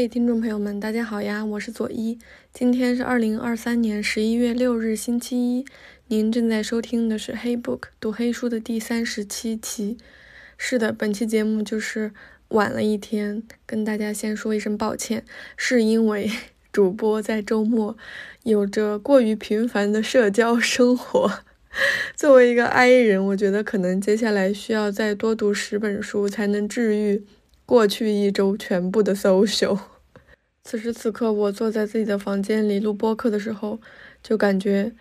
嘿，听众朋友们，大家好呀，我是左一。今天是二零二三年十一月六日，星期一。您正在收听的是《黑 book》读黑书的第三十七期。是的，本期节目就是晚了一天，跟大家先说一声抱歉，是因为 主播在周末有着过于频繁的社交生活。作为一个 I 人，我觉得可能接下来需要再多读十本书，才能治愈。过去一周全部的 social。此时此刻，我坐在自己的房间里录播客的时候，就感觉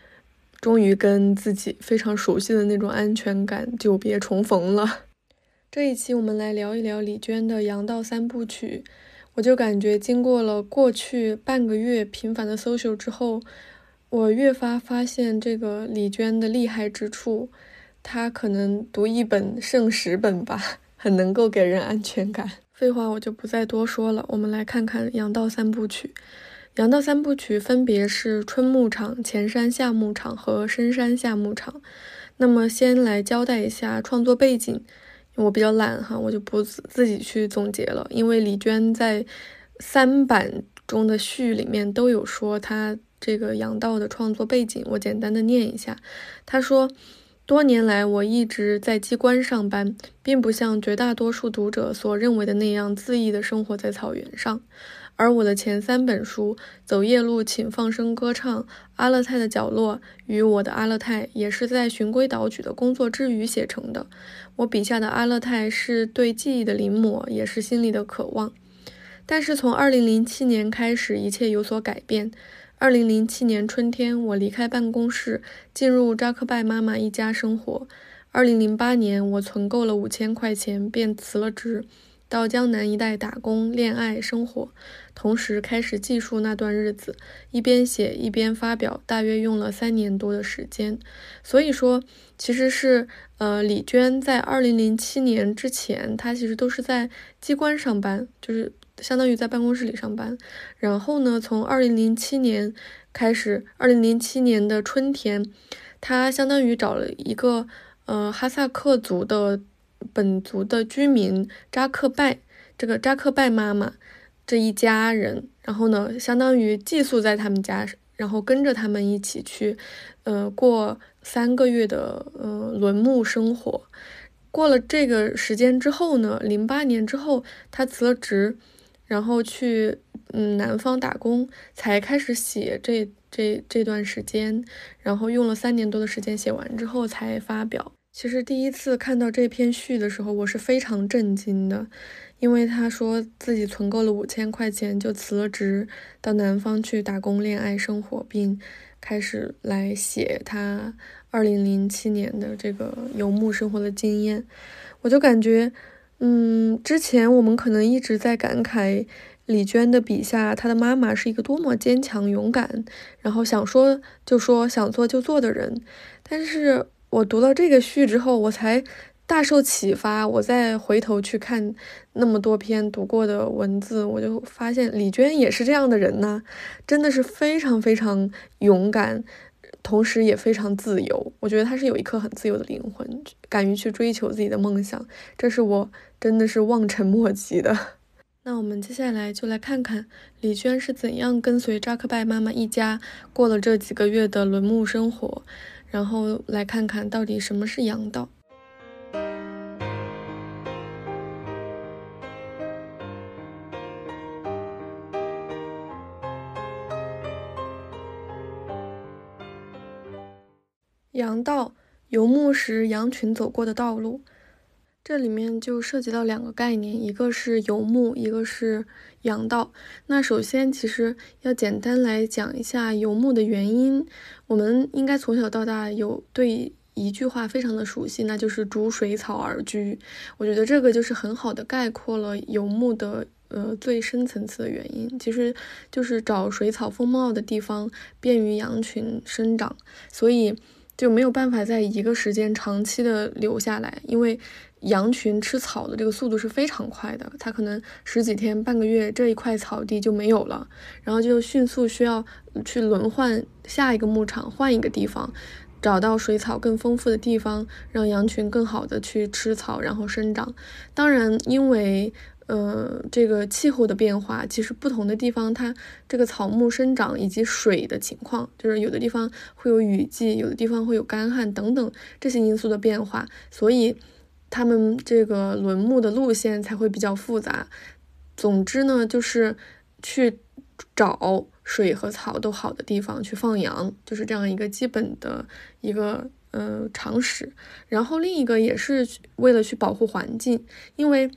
终于跟自己非常熟悉的那种安全感久别重逢了。这一期我们来聊一聊李娟的《阳道三部曲》，我就感觉经过了过去半个月频繁的 social 之后，我越发发现这个李娟的厉害之处，她可能读一本胜十本吧。很能够给人安全感。废话我就不再多说了，我们来看看《阳道三部曲》。《阳道三部曲》分别是春牧场、前山下牧场和深山下牧场。那么先来交代一下创作背景，我比较懒哈，我就不自己去总结了。因为李娟在三版中的序里面都有说她这个阳道的创作背景，我简单的念一下。她说。多年来，我一直在机关上班，并不像绝大多数读者所认为的那样恣意地生活在草原上。而我的前三本书《走夜路，请放声歌唱》《阿勒泰的角落》与《我的阿勒泰》也是在循规蹈矩的工作之余写成的。我笔下的阿勒泰是对记忆的临摹，也是心里的渴望。但是从2007年开始，一切有所改变。二零零七年春天，我离开办公室，进入扎克拜妈妈一家生活。二零零八年，我存够了五千块钱，便辞了职，到江南一带打工、恋爱、生活，同时开始记述那段日子，一边写一边发表，大约用了三年多的时间。所以说，其实是呃，李娟在二零零七年之前，她其实都是在机关上班，就是。相当于在办公室里上班，然后呢，从二零零七年开始，二零零七年的春天，他相当于找了一个呃哈萨克族的本族的居民扎克拜，这个扎克拜妈妈这一家人，然后呢，相当于寄宿在他们家，然后跟着他们一起去，呃，过三个月的呃轮牧生活。过了这个时间之后呢，零八年之后，他辞了职。然后去嗯南方打工，才开始写这这这段时间，然后用了三年多的时间写完之后才发表。其实第一次看到这篇序的时候，我是非常震惊的，因为他说自己存够了五千块钱就辞了职，到南方去打工、恋爱、生活，并开始来写他二零零七年的这个游牧生活的经验，我就感觉。嗯，之前我们可能一直在感慨李娟的笔下，她的妈妈是一个多么坚强勇敢，然后想说就说，想做就做的人。但是我读到这个序之后，我才大受启发。我再回头去看那么多篇读过的文字，我就发现李娟也是这样的人呐，真的是非常非常勇敢。同时也非常自由，我觉得他是有一颗很自由的灵魂，敢于去追求自己的梦想，这是我真的是望尘莫及的。那我们接下来就来看看李娟是怎样跟随扎克拜妈妈一家过了这几个月的轮牧生活，然后来看看到底什么是阳道。羊道游牧时羊群走过的道路，这里面就涉及到两个概念，一个是游牧，一个是羊道。那首先，其实要简单来讲一下游牧的原因。我们应该从小到大有对一句话非常的熟悉，那就是逐水草而居。我觉得这个就是很好的概括了游牧的呃最深层次的原因，其实就是找水草丰茂的地方，便于羊群生长。所以。就没有办法在一个时间长期的留下来，因为羊群吃草的这个速度是非常快的，它可能十几天、半个月这一块草地就没有了，然后就迅速需要去轮换下一个牧场，换一个地方，找到水草更丰富的地方，让羊群更好的去吃草，然后生长。当然，因为呃，这个气候的变化，其实不同的地方它这个草木生长以及水的情况，就是有的地方会有雨季，有的地方会有干旱等等这些因素的变化，所以他们这个轮牧的路线才会比较复杂。总之呢，就是去找水和草都好的地方去放羊，就是这样一个基本的一个呃常识。然后另一个也是为了去保护环境，因为。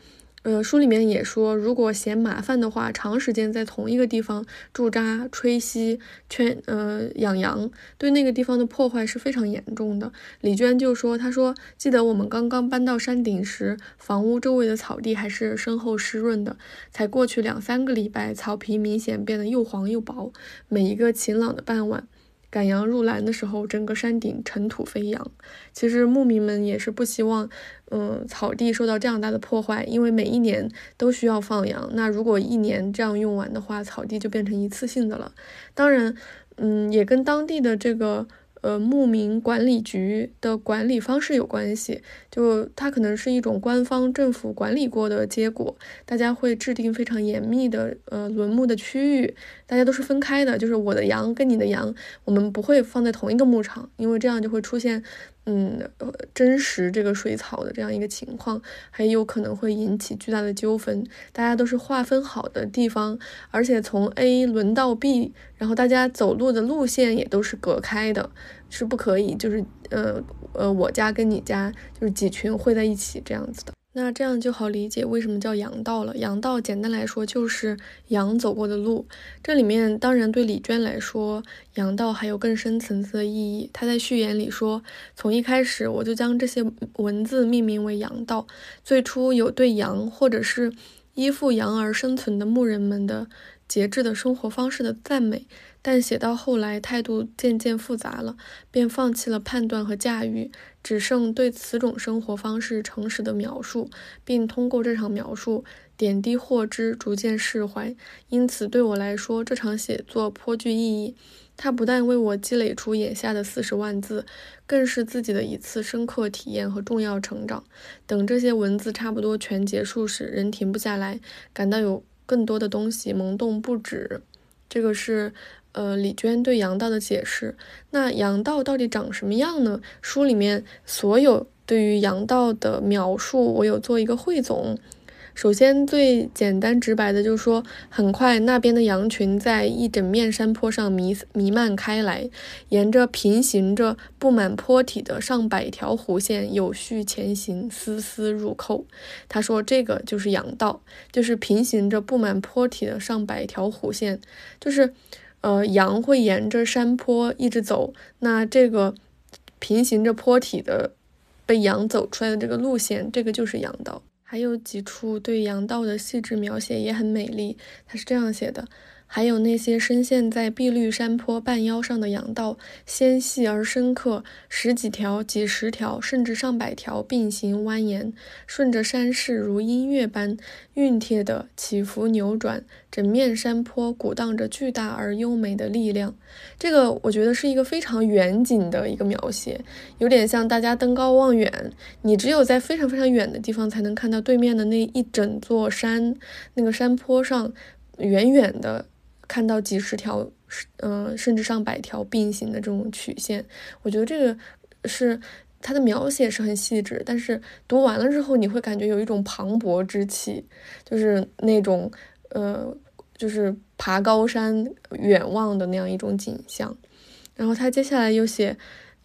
呃，书里面也说，如果嫌麻烦的话，长时间在同一个地方驻扎、吹息、圈呃养羊，对那个地方的破坏是非常严重的。李娟就说：“她说，记得我们刚刚搬到山顶时，房屋周围的草地还是深厚湿润的，才过去两三个礼拜，草皮明显变得又黄又薄。每一个晴朗的傍晚。”赶羊入栏的时候，整个山顶尘土飞扬。其实牧民们也是不希望，嗯，草地受到这样大的破坏，因为每一年都需要放羊。那如果一年这样用完的话，草地就变成一次性的了。当然，嗯，也跟当地的这个。呃，牧民管理局的管理方式有关系，就它可能是一种官方政府管理过的结果，大家会制定非常严密的呃轮牧的区域，大家都是分开的，就是我的羊跟你的羊，我们不会放在同一个牧场，因为这样就会出现。嗯，真实这个水草的这样一个情况，还有可能会引起巨大的纠纷。大家都是划分好的地方，而且从 A 轮到 B，然后大家走路的路线也都是隔开的，是不可以，就是呃呃，我家跟你家就是几群会在一起这样子的。那这样就好理解为什么叫羊道了。羊道简单来说就是羊走过的路。这里面当然对李娟来说，羊道还有更深层次的意义。她在序言里说：“从一开始我就将这些文字命名为羊道。最初有对羊或者是依附羊而生存的牧人们的节制的生活方式的赞美。”但写到后来，态度渐渐复杂了，便放弃了判断和驾驭，只剩对此种生活方式诚实的描述，并通过这场描述点滴获知，逐渐释怀。因此，对我来说，这场写作颇具意义。它不但为我积累出眼下的四十万字，更是自己的一次深刻体验和重要成长。等这些文字差不多全结束时，人停不下来，感到有更多的东西萌动不止。这个是。呃，李娟对阳道的解释，那阳道到底长什么样呢？书里面所有对于阳道的描述，我有做一个汇总。首先，最简单直白的就是说，很快那边的羊群在一整面山坡上弥弥漫开来，沿着平行着布满坡体的上百条弧线有序前行，丝丝入扣。他说，这个就是羊道，就是平行着布满坡体的上百条弧线，就是。呃，羊会沿着山坡一直走，那这个平行着坡体的被羊走出来的这个路线，这个就是羊道。还有几处对羊道的细致描写也很美丽，它是这样写的。还有那些深陷在碧绿山坡半腰上的羊道，纤细而深刻，十几条、几十条，甚至上百条并行蜿蜒，顺着山势如音乐般熨帖地起伏扭转，整面山坡鼓荡着巨大而优美的力量。这个我觉得是一个非常远景的一个描写，有点像大家登高望远，你只有在非常非常远的地方才能看到对面的那一整座山，那个山坡上远远的。看到几十条，嗯，甚至上百条并行的这种曲线，我觉得这个是它的描写是很细致，但是读完了之后，你会感觉有一种磅礴之气，就是那种，呃，就是爬高山远望的那样一种景象。然后他接下来又写。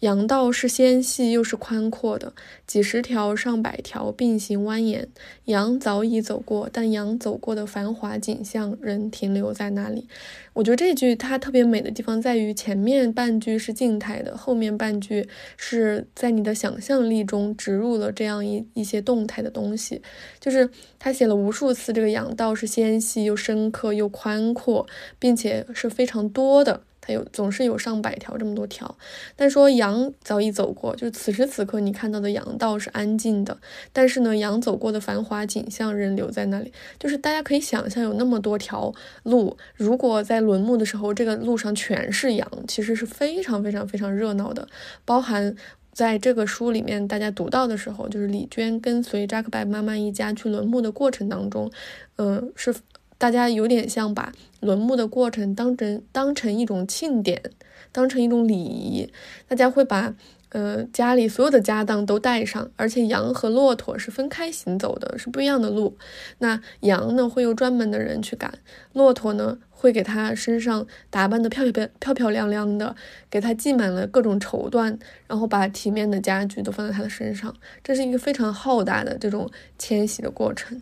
羊道是纤细又是宽阔的，几十条、上百条并行蜿蜒。羊早已走过，但羊走过的繁华景象仍停留在那里。我觉得这句它特别美的地方在于，前面半句是静态的，后面半句是在你的想象力中植入了这样一一些动态的东西。就是他写了无数次，这个羊道是纤细又深刻又宽阔，并且是非常多的。它有总是有上百条这么多条，但说羊早已走过，就是此时此刻你看到的羊道是安静的，但是呢，羊走过的繁华景象仍留在那里。就是大家可以想象，有那么多条路，如果在轮牧的时候，这个路上全是羊，其实是非常非常非常热闹的，包含在这个书里面大家读到的时候，就是李娟跟随扎克伯妈妈一家去轮墓的过程当中，嗯，是大家有点像把轮牧的过程当成当成一种庆典，当成一种礼仪，大家会把。呃，家里所有的家当都带上，而且羊和骆驼是分开行走的，是不一样的路。那羊呢，会有专门的人去赶；骆驼呢，会给它身上打扮的漂漂漂漂亮亮的，给它系满了各种绸缎，然后把体面的家具都放在它的身上。这是一个非常浩大的这种迁徙的过程。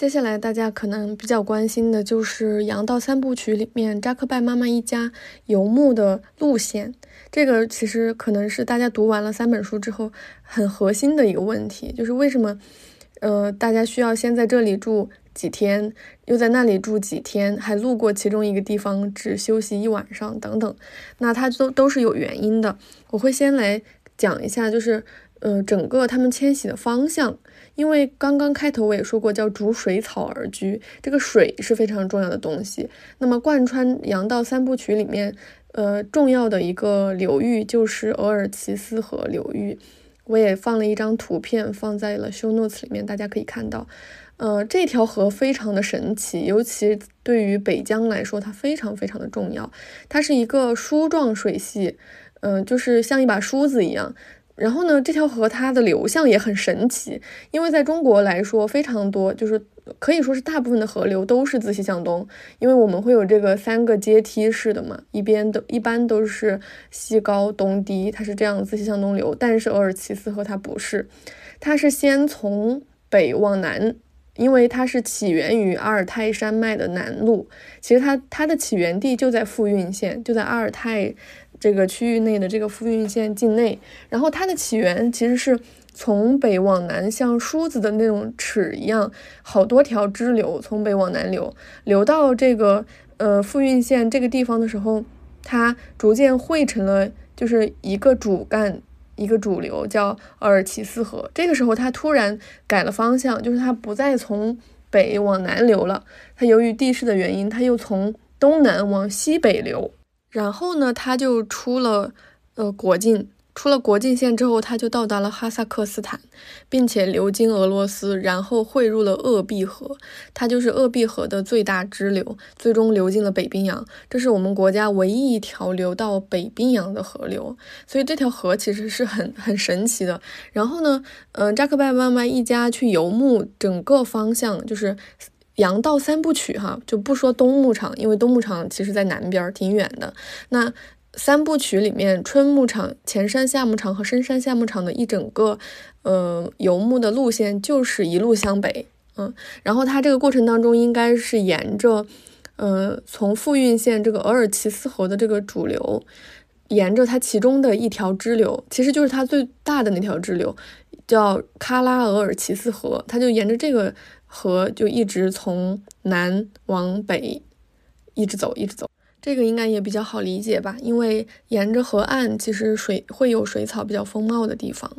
接下来大家可能比较关心的就是《羊道三部曲》里面扎克拜妈妈一家游牧的路线。这个其实可能是大家读完了三本书之后很核心的一个问题，就是为什么，呃，大家需要先在这里住几天，又在那里住几天，还路过其中一个地方只休息一晚上等等。那它都都是有原因的。我会先来讲一下，就是，呃，整个他们迁徙的方向。因为刚刚开头我也说过，叫逐水草而居，这个水是非常重要的东西。那么贯穿羊道三部曲里面，呃，重要的一个流域就是额尔齐斯河流域。我也放了一张图片放在了 show notes 里面，大家可以看到，呃，这条河非常的神奇，尤其对于北疆来说，它非常非常的重要。它是一个梳状水系，嗯，就是像一把梳子一样。然后呢，这条河它的流向也很神奇，因为在中国来说非常多，就是可以说是大部分的河流都是自西向东，因为我们会有这个三个阶梯式的嘛，一边都一般都是西高东低，它是这样自西向东流。但是额尔齐斯河它不是，它是先从北往南，因为它是起源于阿尔泰山脉的南麓，其实它它的起源地就在富蕴县，就在阿尔泰。这个区域内的这个富蕴县境内，然后它的起源其实是从北往南，像梳子的那种齿一样，好多条支流从北往南流，流到这个呃富蕴县这个地方的时候，它逐渐汇成了就是一个主干，一个主流，叫额尔齐斯河。这个时候它突然改了方向，就是它不再从北往南流了，它由于地势的原因，它又从东南往西北流。然后呢，他就出了呃国境，出了国境线之后，他就到达了哈萨克斯坦，并且流经俄罗斯，然后汇入了鄂毕河，它就是鄂毕河的最大支流，最终流进了北冰洋。这是我们国家唯一一条流到北冰洋的河流，所以这条河其实是很很神奇的。然后呢，嗯，扎克拜妈妈一家去游牧，整个方向就是。羊道三部曲哈，就不说东牧场，因为东牧场其实在南边，挺远的。那三部曲里面，春牧场、前山夏牧场和深山夏牧场的一整个呃游牧的路线就是一路向北，嗯，然后它这个过程当中应该是沿着呃从富蕴县这个额尔齐斯河的这个主流，沿着它其中的一条支流，其实就是它最大的那条支流，叫喀拉额尔齐斯河，它就沿着这个。河就一直从南往北，一直走，一直走。这个应该也比较好理解吧？因为沿着河岸，其实水会有水草比较丰茂的地方。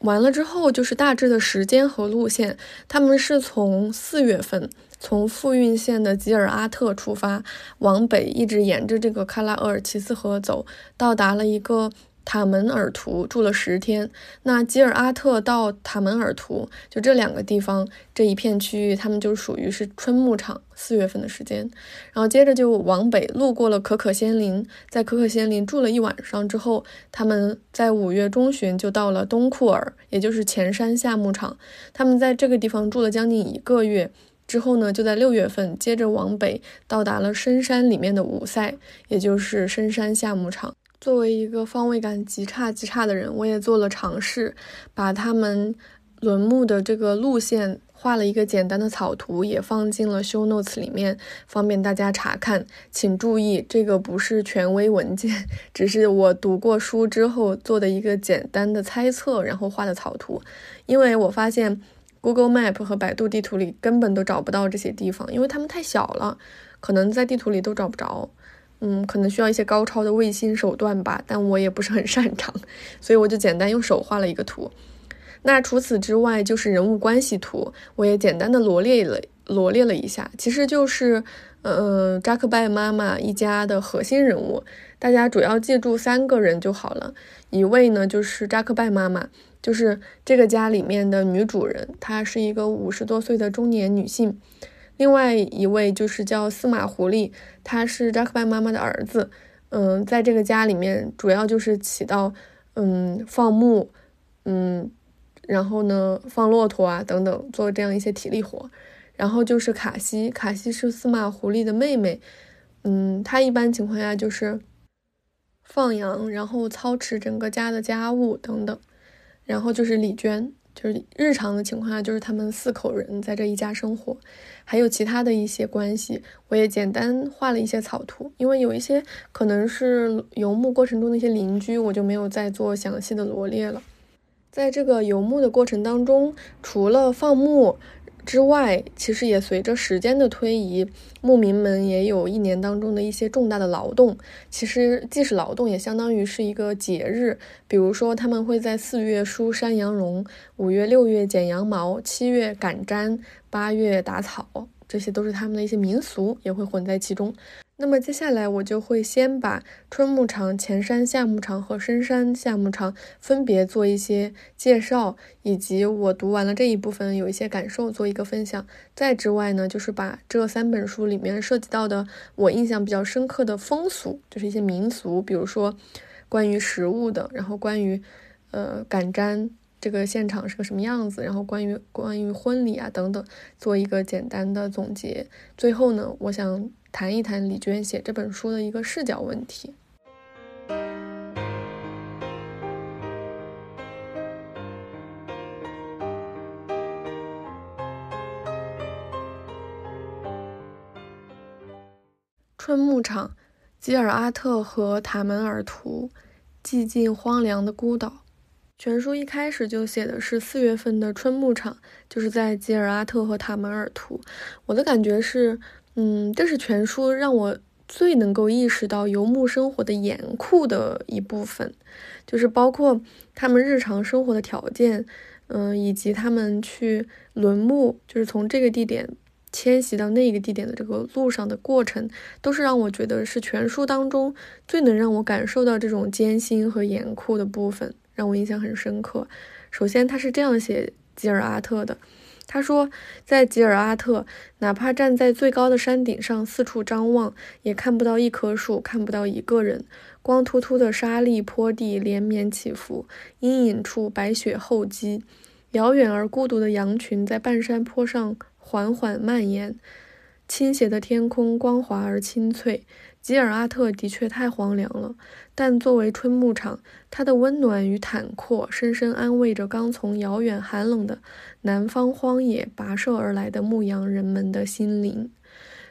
完了之后，就是大致的时间和路线。他们是从四月份从富蕴县的吉尔阿特出发，往北一直沿着这个喀拉额尔齐斯河走，到达了一个。塔门尔图住了十天，那吉尔阿特到塔门尔图就这两个地方这一片区域，他们就属于是春牧场，四月份的时间。然后接着就往北，路过了可可仙林，在可可仙林住了一晚上之后，他们在五月中旬就到了东库尔，也就是前山下牧场。他们在这个地方住了将近一个月之后呢，就在六月份接着往北到达了深山里面的五塞，也就是深山下牧场。作为一个方位感极差极差的人，我也做了尝试，把他们轮木的这个路线画了一个简单的草图，也放进了 show notes 里面，方便大家查看。请注意，这个不是权威文件，只是我读过书之后做的一个简单的猜测，然后画的草图。因为我发现 Google Map 和百度地图里根本都找不到这些地方，因为它们太小了，可能在地图里都找不着。嗯，可能需要一些高超的卫星手段吧，但我也不是很擅长，所以我就简单用手画了一个图。那除此之外，就是人物关系图，我也简单的罗列了罗列了一下，其实就是，呃，扎克拜妈妈一家的核心人物，大家主要记住三个人就好了。一位呢就是扎克拜妈妈，就是这个家里面的女主人，她是一个五十多岁的中年女性。另外一位就是叫司马狐狸，他是扎克拜妈妈的儿子，嗯，在这个家里面主要就是起到，嗯，放牧，嗯，然后呢放骆驼啊等等，做这样一些体力活。然后就是卡西，卡西是司马狐狸的妹妹，嗯，她一般情况下就是放羊，然后操持整个家的家务等等。然后就是李娟，就是日常的情况下就是他们四口人在这一家生活，还有其他的一些关系，我也简单画了一些草图，因为有一些可能是游牧过程中的一些邻居，我就没有再做详细的罗列了。在这个游牧的过程当中，除了放牧。之外，其实也随着时间的推移，牧民们也有一年当中的一些重大的劳动。其实，既是劳动，也相当于是一个节日。比如说，他们会在四月梳山羊绒，五月、六月剪羊毛，七月赶毡，八月打草，这些都是他们的一些民俗，也会混在其中。那么接下来我就会先把春牧场、前山夏牧场和深山夏牧场分别做一些介绍，以及我读完了这一部分有一些感受做一个分享。再之外呢，就是把这三本书里面涉及到的我印象比较深刻的风俗，就是一些民俗，比如说关于食物的，然后关于呃赶毡这个现场是个什么样子，然后关于关于婚礼啊等等，做一个简单的总结。最后呢，我想。谈一谈李娟写这本书的一个视角问题。春牧场，吉尔阿特和塔门尔图，寂静荒凉的孤岛。全书一开始就写的是四月份的春牧场，就是在吉尔阿特和塔门尔图。我的感觉是。嗯，这是全书让我最能够意识到游牧生活的严酷的一部分，就是包括他们日常生活的条件，嗯，以及他们去轮牧，就是从这个地点迁徙到那个地点的这个路上的过程，都是让我觉得是全书当中最能让我感受到这种艰辛和严酷的部分，让我印象很深刻。首先，他是这样写吉尔阿特的。他说，在吉尔阿特，哪怕站在最高的山顶上四处张望，也看不到一棵树，看不到一个人。光秃秃的沙砾坡地连绵起伏，阴影处白雪厚积。遥远而孤独的羊群在半山坡上缓缓蔓延。倾斜的天空光滑而清脆。吉尔阿特的确太荒凉了，但作为春牧场，它的温暖与坦阔深深安慰着刚从遥远寒冷的南方荒野跋涉而来的牧羊人们的心灵。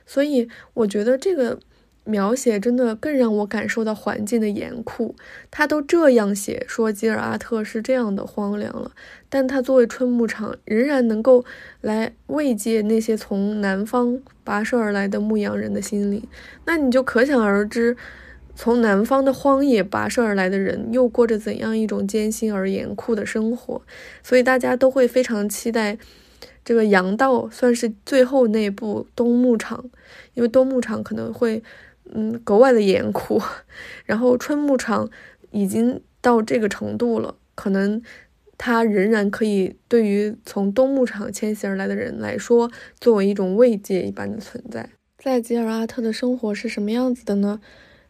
所以，我觉得这个。描写真的更让我感受到环境的严酷。他都这样写，说吉尔阿特是这样的荒凉了，但他作为春牧场，仍然能够来慰藉那些从南方跋涉而来的牧羊人的心灵。那你就可想而知，从南方的荒野跋涉而来的人，又过着怎样一种艰辛而严酷的生活。所以大家都会非常期待这个羊道算是最后那部冬牧场，因为冬牧场可能会。嗯，格外的严酷。然后春牧场已经到这个程度了，可能它仍然可以对于从冬牧场迁徙而来的人来说，作为一种慰藉一般的存在。在吉尔阿特的生活是什么样子的呢？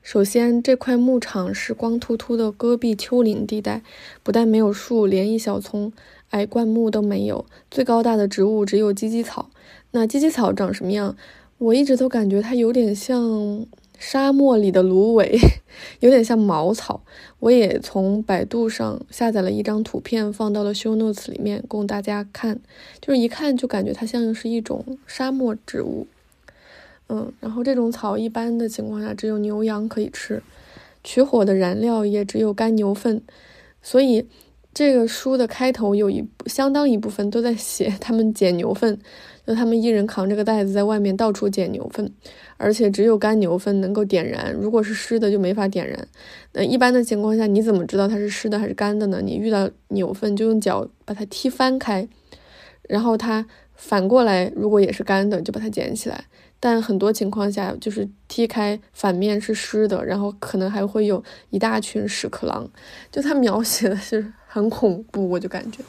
首先，这块牧场是光秃秃的戈壁丘陵地带，不但没有树，连一小丛矮灌木都没有。最高大的植物只有芨芨草。那芨芨草长什么样？我一直都感觉它有点像。沙漠里的芦苇 有点像茅草，我也从百度上下载了一张图片，放到了 show notes 里面供大家看。就是一看就感觉它像是一种沙漠植物，嗯，然后这种草一般的情况下只有牛羊可以吃，取火的燃料也只有干牛粪，所以这个书的开头有一相当一部分都在写他们捡牛粪。就他们一人扛着个袋子在外面到处捡牛粪，而且只有干牛粪能够点燃，如果是湿的就没法点燃。那一般的情况下，你怎么知道它是湿的还是干的呢？你遇到牛粪就用脚把它踢翻开，然后它反过来，如果也是干的，就把它捡起来。但很多情况下，就是踢开反面是湿的，然后可能还会有一大群屎壳郎。就他描写的是很恐怖，我就感觉。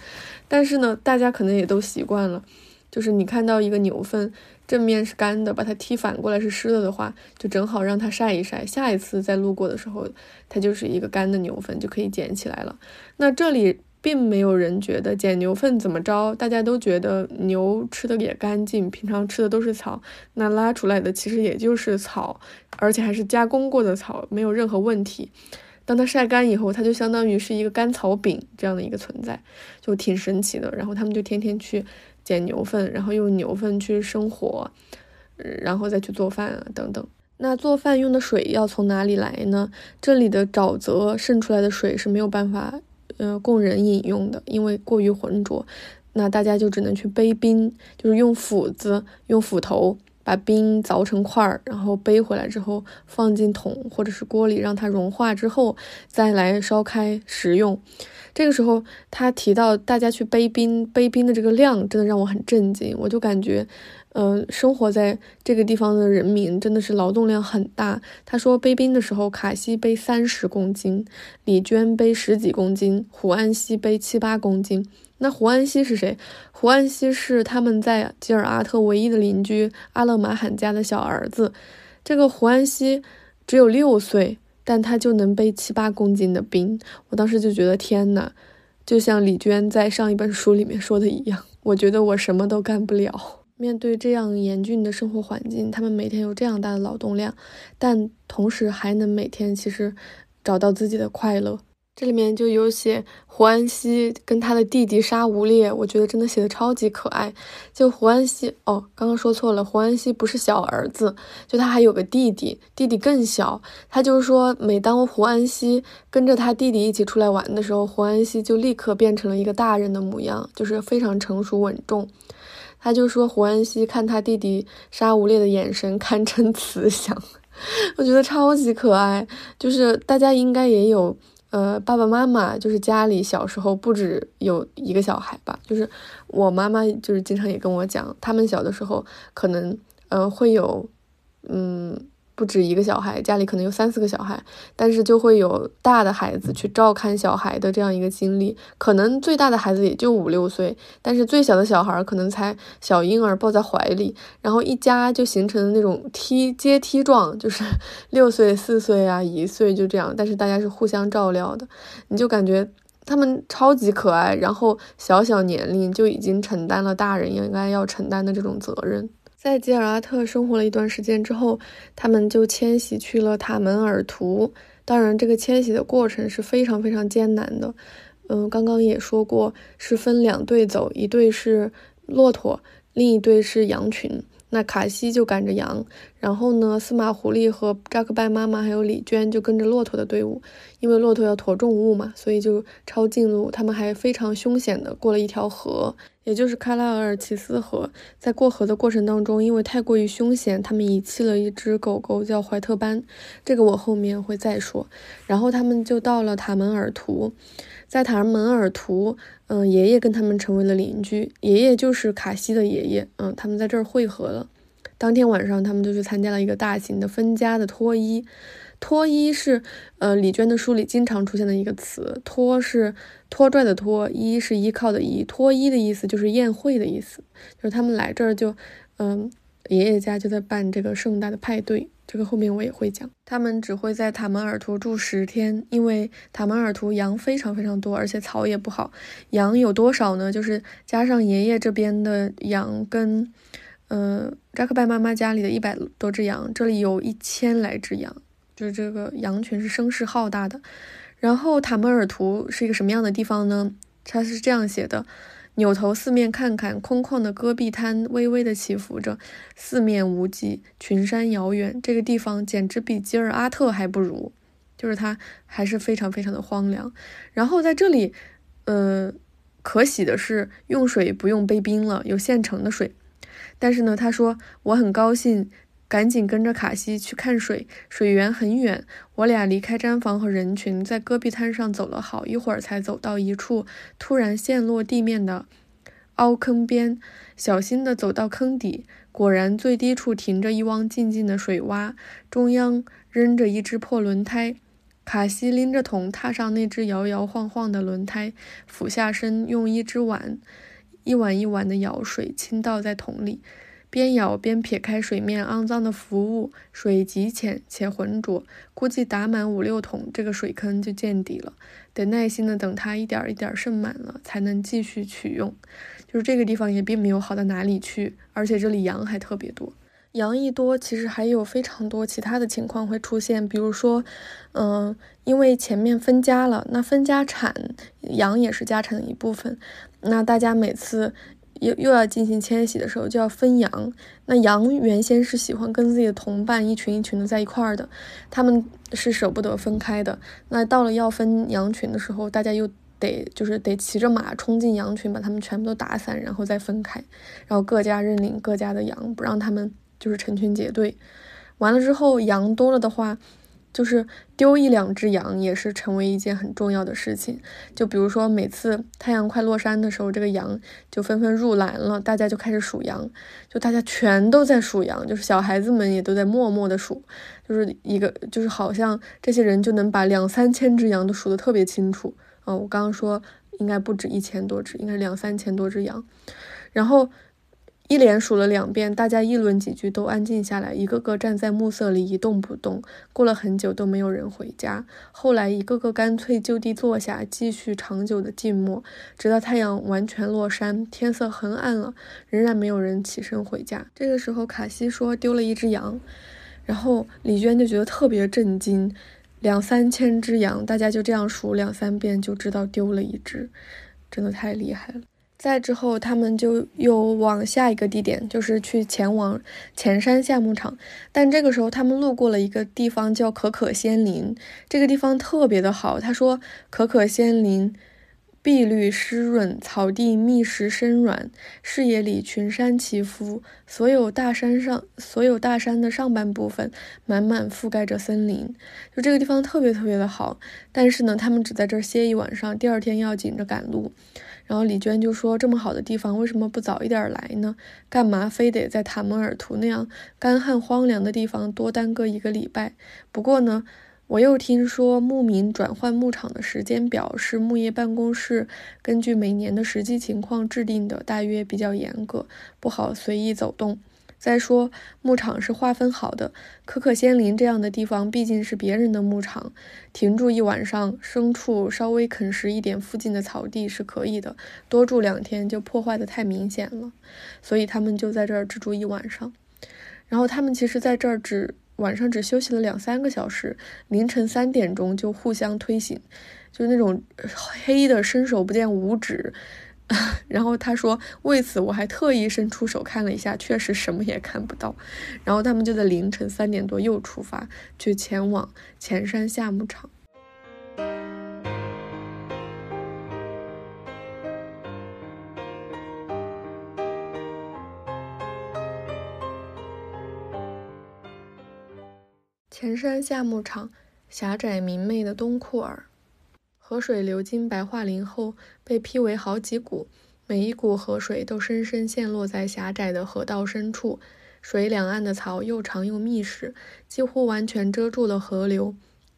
但是呢，大家可能也都习惯了，就是你看到一个牛粪正面是干的，把它踢反过来是湿的的话，就正好让它晒一晒。下一次再路过的时候，它就是一个干的牛粪，就可以捡起来了。那这里。并没有人觉得捡牛粪怎么着，大家都觉得牛吃的也干净，平常吃的都是草，那拉出来的其实也就是草，而且还是加工过的草，没有任何问题。当它晒干以后，它就相当于是一个干草饼这样的一个存在，就挺神奇的。然后他们就天天去捡牛粪，然后用牛粪去生火，然后再去做饭啊等等。那做饭用的水要从哪里来呢？这里的沼泽渗出来的水是没有办法。呃，供人饮用的，因为过于浑浊，那大家就只能去背冰，就是用斧子、用斧头把冰凿成块儿，然后背回来之后放进桶或者是锅里，让它融化之后再来烧开食用。这个时候，他提到大家去背冰，背冰的这个量真的让我很震惊，我就感觉。嗯，生活在这个地方的人民真的是劳动量很大。他说背冰的时候，卡西背三十公斤，李娟背十几公斤，胡安西背七八公斤。那胡安西是谁？胡安西是他们在吉尔阿特唯一的邻居阿勒马罕家的小儿子。这个胡安西只有六岁，但他就能背七八公斤的冰。我当时就觉得天呐，就像李娟在上一本书里面说的一样，我觉得我什么都干不了。面对这样严峻的生活环境，他们每天有这样大的劳动量，但同时还能每天其实找到自己的快乐。这里面就有写胡安西跟他的弟弟沙无烈，我觉得真的写的超级可爱。就胡安西哦，刚刚说错了，胡安西不是小儿子，就他还有个弟弟，弟弟更小。他就是说，每当胡安西跟着他弟弟一起出来玩的时候，胡安西就立刻变成了一个大人的模样，就是非常成熟稳重。他就说胡安西看他弟弟沙无烈的眼神堪称慈祥，我觉得超级可爱。就是大家应该也有，呃，爸爸妈妈就是家里小时候不止有一个小孩吧？就是我妈妈就是经常也跟我讲，他们小的时候可能，呃，会有，嗯。不止一个小孩，家里可能有三四个小孩，但是就会有大的孩子去照看小孩的这样一个经历。可能最大的孩子也就五六岁，但是最小的小孩可能才小婴儿抱在怀里，然后一家就形成那种梯阶梯状，就是 六岁、四岁啊，一岁就这样。但是大家是互相照料的，你就感觉他们超级可爱，然后小小年龄就已经承担了大人应该要承担的这种责任。在吉尔阿特生活了一段时间之后，他们就迁徙去了塔门尔图。当然，这个迁徙的过程是非常非常艰难的。嗯，刚刚也说过，是分两队走，一队是骆驼，另一队是羊群。那卡西就赶着羊，然后呢，司马狐狸和扎克拜妈妈还有李娟就跟着骆驼的队伍，因为骆驼要驮重物嘛，所以就抄近路。他们还非常凶险的过了一条河，也就是喀拉尔齐斯河。在过河的过程当中，因为太过于凶险，他们遗弃了一只狗狗叫怀特班，这个我后面会再说。然后他们就到了塔门尔图。在塔尔门尔图，嗯，爷爷跟他们成为了邻居。爷爷就是卡西的爷爷，嗯，他们在这儿汇合了。当天晚上，他们就去参加了一个大型的分家的脱衣。脱衣是，呃，李娟的书里经常出现的一个词。脱是拖拽的拖，衣是依靠的依。脱衣的意思就是宴会的意思，就是他们来这儿就，嗯，爷爷家就在办这个盛大的派对。这个后面我也会讲，他们只会在塔门尔图住十天，因为塔门尔图羊非常非常多，而且草也不好。羊有多少呢？就是加上爷爷这边的羊跟，呃，扎克拜妈妈家里的一百多只羊，这里有一千来只羊，就是这个羊群是声势浩大的。然后塔门尔图是一个什么样的地方呢？它是这样写的。扭头四面看看，空旷的戈壁滩微微的起伏着，四面无际，群山遥远。这个地方简直比吉尔阿特还不如，就是它还是非常非常的荒凉。然后在这里，呃，可喜的是用水不用背冰了，有现成的水。但是呢，他说我很高兴。赶紧跟着卡西去看水，水源很远。我俩离开毡房和人群，在戈壁滩上走了好一会儿，才走到一处突然陷落地面的，凹坑边，小心地走到坑底，果然最低处停着一汪静静的水洼，中央扔着一只破轮胎。卡西拎着桶踏上那只摇摇晃晃的轮胎，俯下身用一只碗一碗一碗的舀水倾倒在桶里。边舀边撇开水面肮脏的浮物，水极浅且浑浊，估计打满五六桶，这个水坑就见底了。得耐心的等它一点一点渗满了，才能继续取用。就是这个地方也并没有好到哪里去，而且这里羊还特别多。羊一多，其实还有非常多其他的情况会出现，比如说，嗯，因为前面分家了，那分家产羊也是家产的一部分，那大家每次。又又要进行迁徙的时候，就要分羊。那羊原先是喜欢跟自己的同伴一群一群的在一块儿的，他们是舍不得分开的。那到了要分羊群的时候，大家又得就是得骑着马冲进羊群，把他们全部都打散，然后再分开，然后各家认领各家的羊，不让他们就是成群结队。完了之后，羊多了的话。就是丢一两只羊也是成为一件很重要的事情。就比如说，每次太阳快落山的时候，这个羊就纷纷入栏了，大家就开始数羊。就大家全都在数羊，就是小孩子们也都在默默的数。就是一个，就是好像这些人就能把两三千只羊都数得特别清楚啊！我刚刚说应该不止一千多只，应该是两三千多只羊。然后。一连数了两遍，大家议论几句，都安静下来，一个个站在暮色里一动不动。过了很久，都没有人回家。后来，一个个干脆就地坐下，继续长久的静默，直到太阳完全落山，天色很暗了，仍然没有人起身回家。这个时候，卡西说丢了一只羊，然后李娟就觉得特别震惊，两三千只羊，大家就这样数两三遍，就知道丢了一只，真的太厉害了。再之后，他们就又往下一个地点，就是去前往前山下牧场。但这个时候，他们路过了一个地方，叫可可仙林。这个地方特别的好。他说，可可仙林碧绿湿润，草地密实深软，视野里群山起伏，所有大山上，所有大山的上半部分满满覆盖着森林。就这个地方特别特别的好。但是呢，他们只在这儿歇一晚上，第二天要紧着赶路。然后李娟就说：“这么好的地方，为什么不早一点来呢？干嘛非得在塔门尔图那样干旱荒凉的地方多耽搁一个礼拜？不过呢，我又听说牧民转换牧场的时间表是牧业办公室根据每年的实际情况制定的，大约比较严格，不好随意走动。”再说，牧场是划分好的。可可仙林这样的地方毕竟是别人的牧场，停住一晚上，牲畜稍微啃食一点附近的草地是可以的。多住两天就破坏的太明显了，所以他们就在这儿只住一晚上。然后他们其实在这儿只晚上只休息了两三个小时，凌晨三点钟就互相推醒，就是那种黑的伸手不见五指。然后他说，为此我还特意伸出手看了一下，确实什么也看不到。然后他们就在凌晨三点多又出发，去前往前山夏牧场。前山夏牧场，狭窄明媚的东库尔。河水流经白桦林后，被劈为好几股，每一股河水都深深陷落在狭窄的河道深处。水两岸的草又长又密实，几乎完全遮住了河流，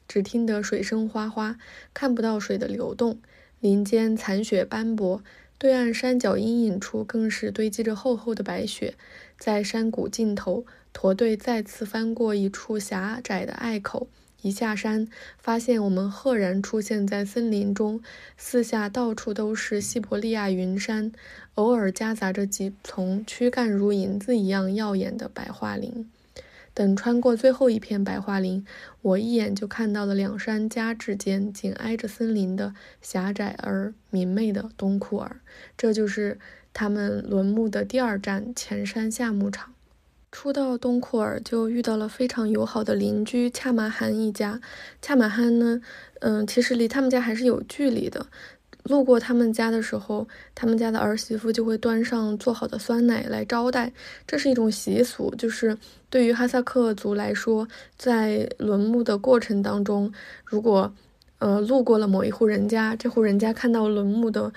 只听得水声哗哗，看不到水的流动。林间残雪斑驳，对岸山脚阴影处更是堆积着厚厚的白雪。在山谷尽头，驼队再次翻过一处狭窄的隘口。一下山，发现我们赫然出现在森林中，四下到处都是西伯利亚云山，偶尔夹杂着几丛躯干如银子一样耀眼的白桦林。等穿过最后一片白桦林，我一眼就看到了两山夹峙间紧挨着森林的狭窄而明媚的东库尔。这就是他们轮牧的第二站——前山下牧场。初到东库尔，就遇到了非常友好的邻居恰马罕一家。恰马罕呢，嗯，其实离他们家还是有距离的。路过他们家的时候，他们家的儿媳妇就会端上做好的酸奶来招待，这是一种习俗。就是对于哈萨克族来说，在轮牧的过程当中，如果呃路过了某一户人家，这户人家看到轮牧的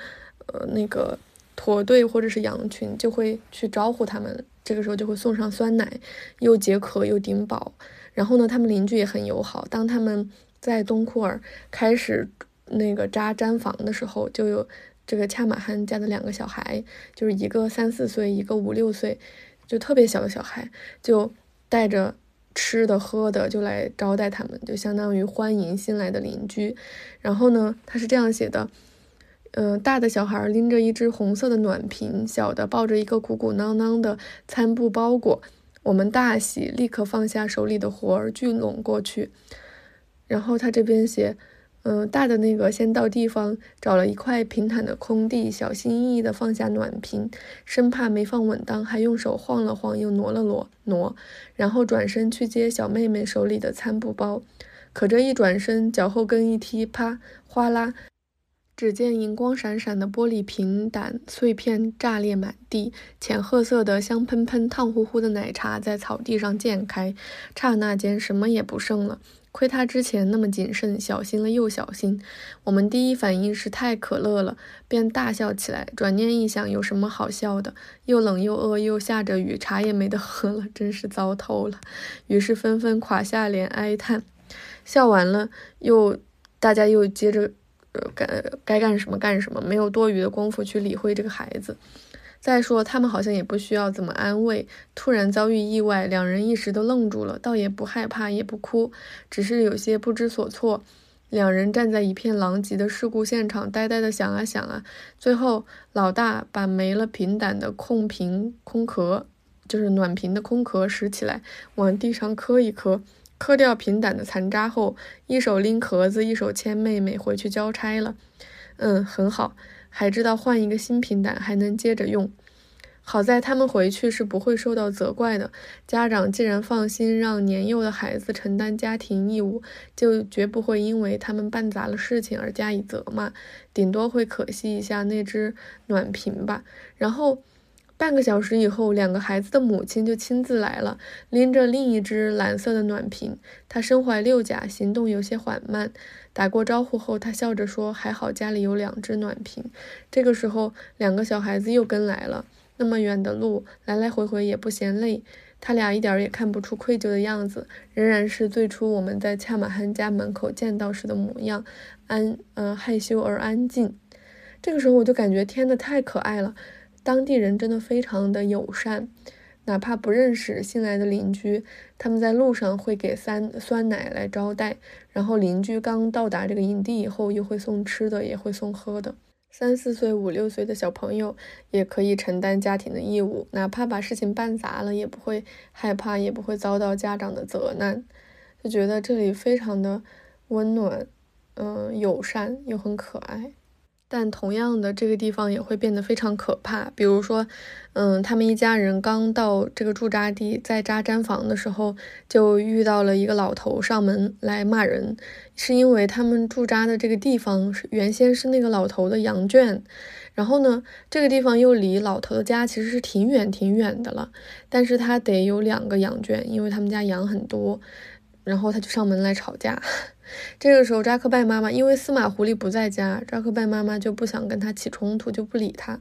呃那个。驼队或者是羊群就会去招呼他们，这个时候就会送上酸奶，又解渴又顶饱。然后呢，他们邻居也很友好。当他们在东库尔开始那个扎毡房的时候，就有这个恰马汉家的两个小孩，就是一个三四岁，一个五六岁，就特别小的小孩，就带着吃的喝的就来招待他们，就相当于欢迎新来的邻居。然后呢，他是这样写的。嗯，大的小孩拎着一只红色的暖瓶，小的抱着一个鼓鼓囊囊的餐布包裹。我们大喜，立刻放下手里的活儿，聚拢过去。然后他这边写，嗯，大的那个先到地方找了一块平坦的空地，小心翼翼地放下暖瓶，生怕没放稳当，还用手晃了晃，又挪了挪挪，然后转身去接小妹妹手里的餐布包。可这一转身，脚后跟一踢，啪，哗啦。只见银光闪闪的玻璃瓶胆碎片炸裂满地，浅褐色的香喷喷、烫乎乎的奶茶在草地上溅开，刹那间什么也不剩了。亏他之前那么谨慎，小心了又小心。我们第一反应是太可乐了，便大笑起来。转念一想，有什么好笑的？又冷又饿，又下着雨，茶也没得喝了，真是糟透了。于是纷纷垮下脸哀叹。笑完了，又大家又接着。呃，该该干什么干什么，没有多余的功夫去理会这个孩子。再说，他们好像也不需要怎么安慰。突然遭遇意外，两人一时都愣住了，倒也不害怕，也不哭，只是有些不知所措。两人站在一片狼藉的事故现场，呆呆的想啊想啊。最后，老大把没了平胆的空瓶空壳，就是暖瓶的空壳拾起来，往地上磕一磕。磕掉平胆的残渣后，一手拎壳子，一手牵妹妹回去交差了。嗯，很好，还知道换一个新平胆还能接着用。好在他们回去是不会受到责怪的。家长既然放心让年幼的孩子承担家庭义务，就绝不会因为他们办砸了事情而加以责骂，顶多会可惜一下那只暖瓶吧。然后。半个小时以后，两个孩子的母亲就亲自来了，拎着另一只蓝色的暖瓶。她身怀六甲，行动有些缓慢。打过招呼后，她笑着说：“还好家里有两只暖瓶。”这个时候，两个小孩子又跟来了。那么远的路，来来回回也不嫌累。他俩一点儿也看不出愧疚的样子，仍然是最初我们在恰马汉家门口见到时的模样，安，呃，害羞而安静。这个时候我就感觉，天呐，太可爱了。当地人真的非常的友善，哪怕不认识新来的邻居，他们在路上会给酸酸奶来招待，然后邻居刚到达这个营地以后，又会送吃的，也会送喝的。三四岁、五六岁的小朋友也可以承担家庭的义务，哪怕把事情办砸了，也不会害怕，也不会遭到家长的责难，就觉得这里非常的温暖，嗯，友善又很可爱。但同样的，这个地方也会变得非常可怕。比如说，嗯，他们一家人刚到这个驻扎地，在扎毡房的时候，就遇到了一个老头上门来骂人，是因为他们驻扎的这个地方是原先是那个老头的羊圈，然后呢，这个地方又离老头的家其实是挺远挺远的了，但是他得有两个羊圈，因为他们家羊很多，然后他就上门来吵架。这个时候，扎克拜妈妈因为司马狐狸不在家，扎克拜妈妈就不想跟他起冲突，就不理他。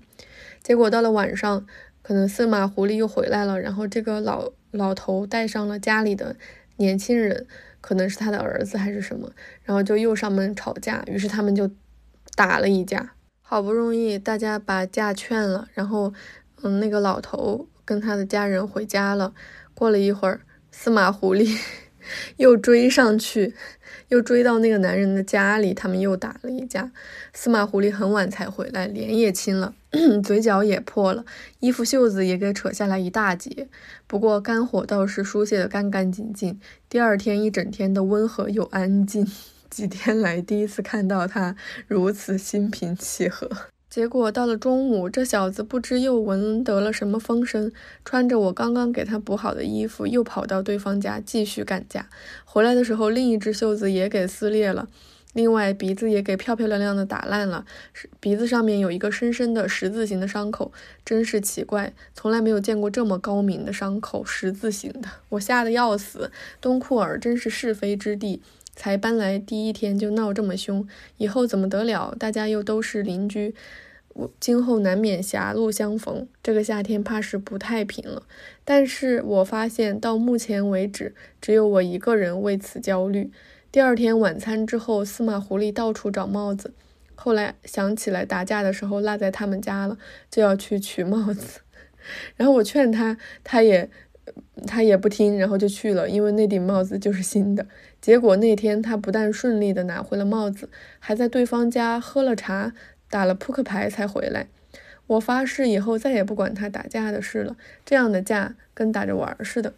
结果到了晚上，可能司马狐狸又回来了，然后这个老老头带上了家里的年轻人，可能是他的儿子还是什么，然后就又上门吵架。于是他们就打了一架。好不容易大家把架劝了，然后嗯，那个老头跟他的家人回家了。过了一会儿，司马狐狸 又追上去。又追到那个男人的家里，他们又打了一架。司马狐狸很晚才回来，脸也青了，嘴角也破了，衣服袖子也给扯下来一大截。不过肝火倒是疏泄得干干净净。第二天一整天都温和又安静，几天来第一次看到他如此心平气和。结果到了中午，这小子不知又闻得了什么风声，穿着我刚刚给他补好的衣服，又跑到对方家继续干架。回来的时候，另一只袖子也给撕裂了，另外鼻子也给漂漂亮亮的打烂了，鼻子上面有一个深深的十字形的伤口，真是奇怪，从来没有见过这么高明的伤口，十字形的，我吓得要死。东库尔真是是非之地。才搬来第一天就闹这么凶，以后怎么得了？大家又都是邻居，我今后难免狭路相逢，这个夏天怕是不太平了。但是我发现到目前为止，只有我一个人为此焦虑。第二天晚餐之后，司马狐狸到处找帽子，后来想起来打架的时候落在他们家了，就要去取帽子。然后我劝他，他也他也不听，然后就去了，因为那顶帽子就是新的。结果那天他不但顺利的拿回了帽子，还在对方家喝了茶。打了扑克牌才回来，我发誓以后再也不管他打架的事了。这样的架跟打着玩似的。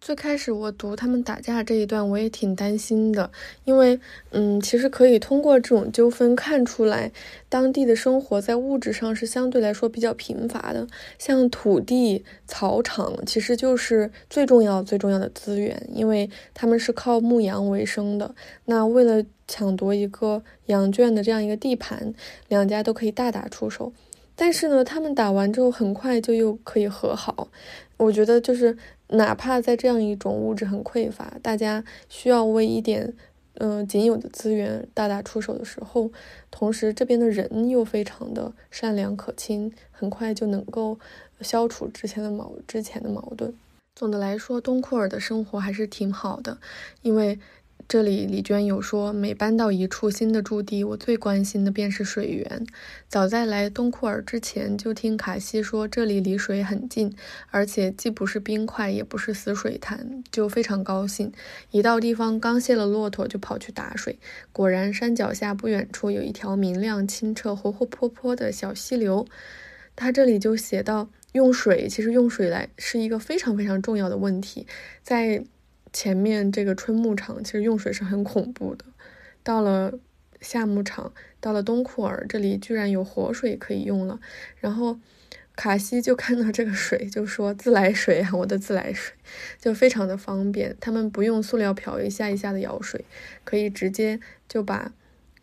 最开始我读他们打架这一段，我也挺担心的，因为，嗯，其实可以通过这种纠纷看出来，当地的生活在物质上是相对来说比较贫乏的。像土地、草场，其实就是最重要、最重要的资源，因为他们是靠牧羊为生的。那为了抢夺一个羊圈的这样一个地盘，两家都可以大打出手。但是呢，他们打完之后很快就又可以和好。我觉得就是。哪怕在这样一种物质很匮乏，大家需要为一点，嗯，仅有的资源大打出手的时候，同时这边的人又非常的善良可亲，很快就能够消除之前的矛之前的矛盾。总的来说，东库尔的生活还是挺好的，因为。这里李娟有说，每搬到一处新的驻地，我最关心的便是水源。早在来东库尔之前，就听卡西说这里离水很近，而且既不是冰块，也不是死水潭，就非常高兴。一到地方，刚卸了骆驼，就跑去打水。果然，山脚下不远处有一条明亮清澈、活活泼泼的小溪流。他这里就写到，用水其实用水来是一个非常非常重要的问题，在。前面这个春牧场其实用水是很恐怖的，到了夏牧场，到了东库尔这里居然有活水可以用了。然后卡西就看到这个水，就说自来水啊，我的自来水，就非常的方便。他们不用塑料瓢一下一下的舀水，可以直接就把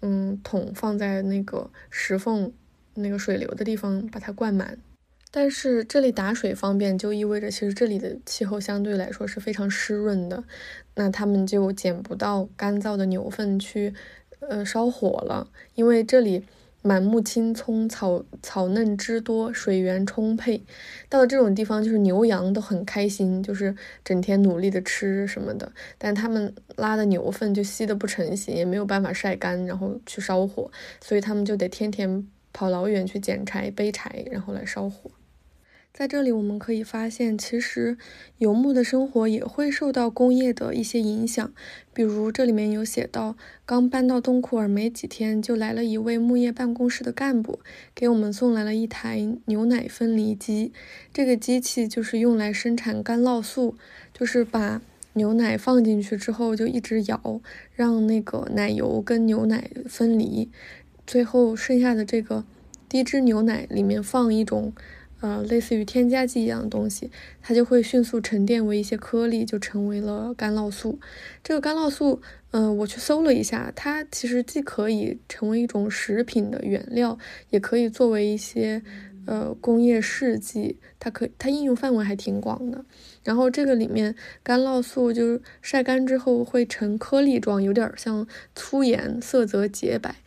嗯桶放在那个石缝那个水流的地方，把它灌满。但是这里打水方便，就意味着其实这里的气候相对来说是非常湿润的，那他们就捡不到干燥的牛粪去，呃，烧火了，因为这里满目青葱，草草嫩枝多，水源充沛。到了这种地方，就是牛羊都很开心，就是整天努力的吃什么的，但他们拉的牛粪就吸的不成形，也没有办法晒干，然后去烧火，所以他们就得天天跑老远去捡柴、背柴，然后来烧火。在这里，我们可以发现，其实游牧的生活也会受到工业的一些影响。比如，这里面有写到，刚搬到东库尔没几天，就来了一位牧业办公室的干部，给我们送来了一台牛奶分离机。这个机器就是用来生产干酪素，就是把牛奶放进去之后，就一直摇，让那个奶油跟牛奶分离，最后剩下的这个低脂牛奶里面放一种。呃，类似于添加剂一样的东西，它就会迅速沉淀为一些颗粒，就成为了干酪素。这个干酪素，嗯，我去搜了一下，它其实既可以成为一种食品的原料，也可以作为一些呃工业试剂，它可它应用范围还挺广的。然后这个里面干酪素就是晒干之后会成颗粒状，有点像粗盐，色泽洁白。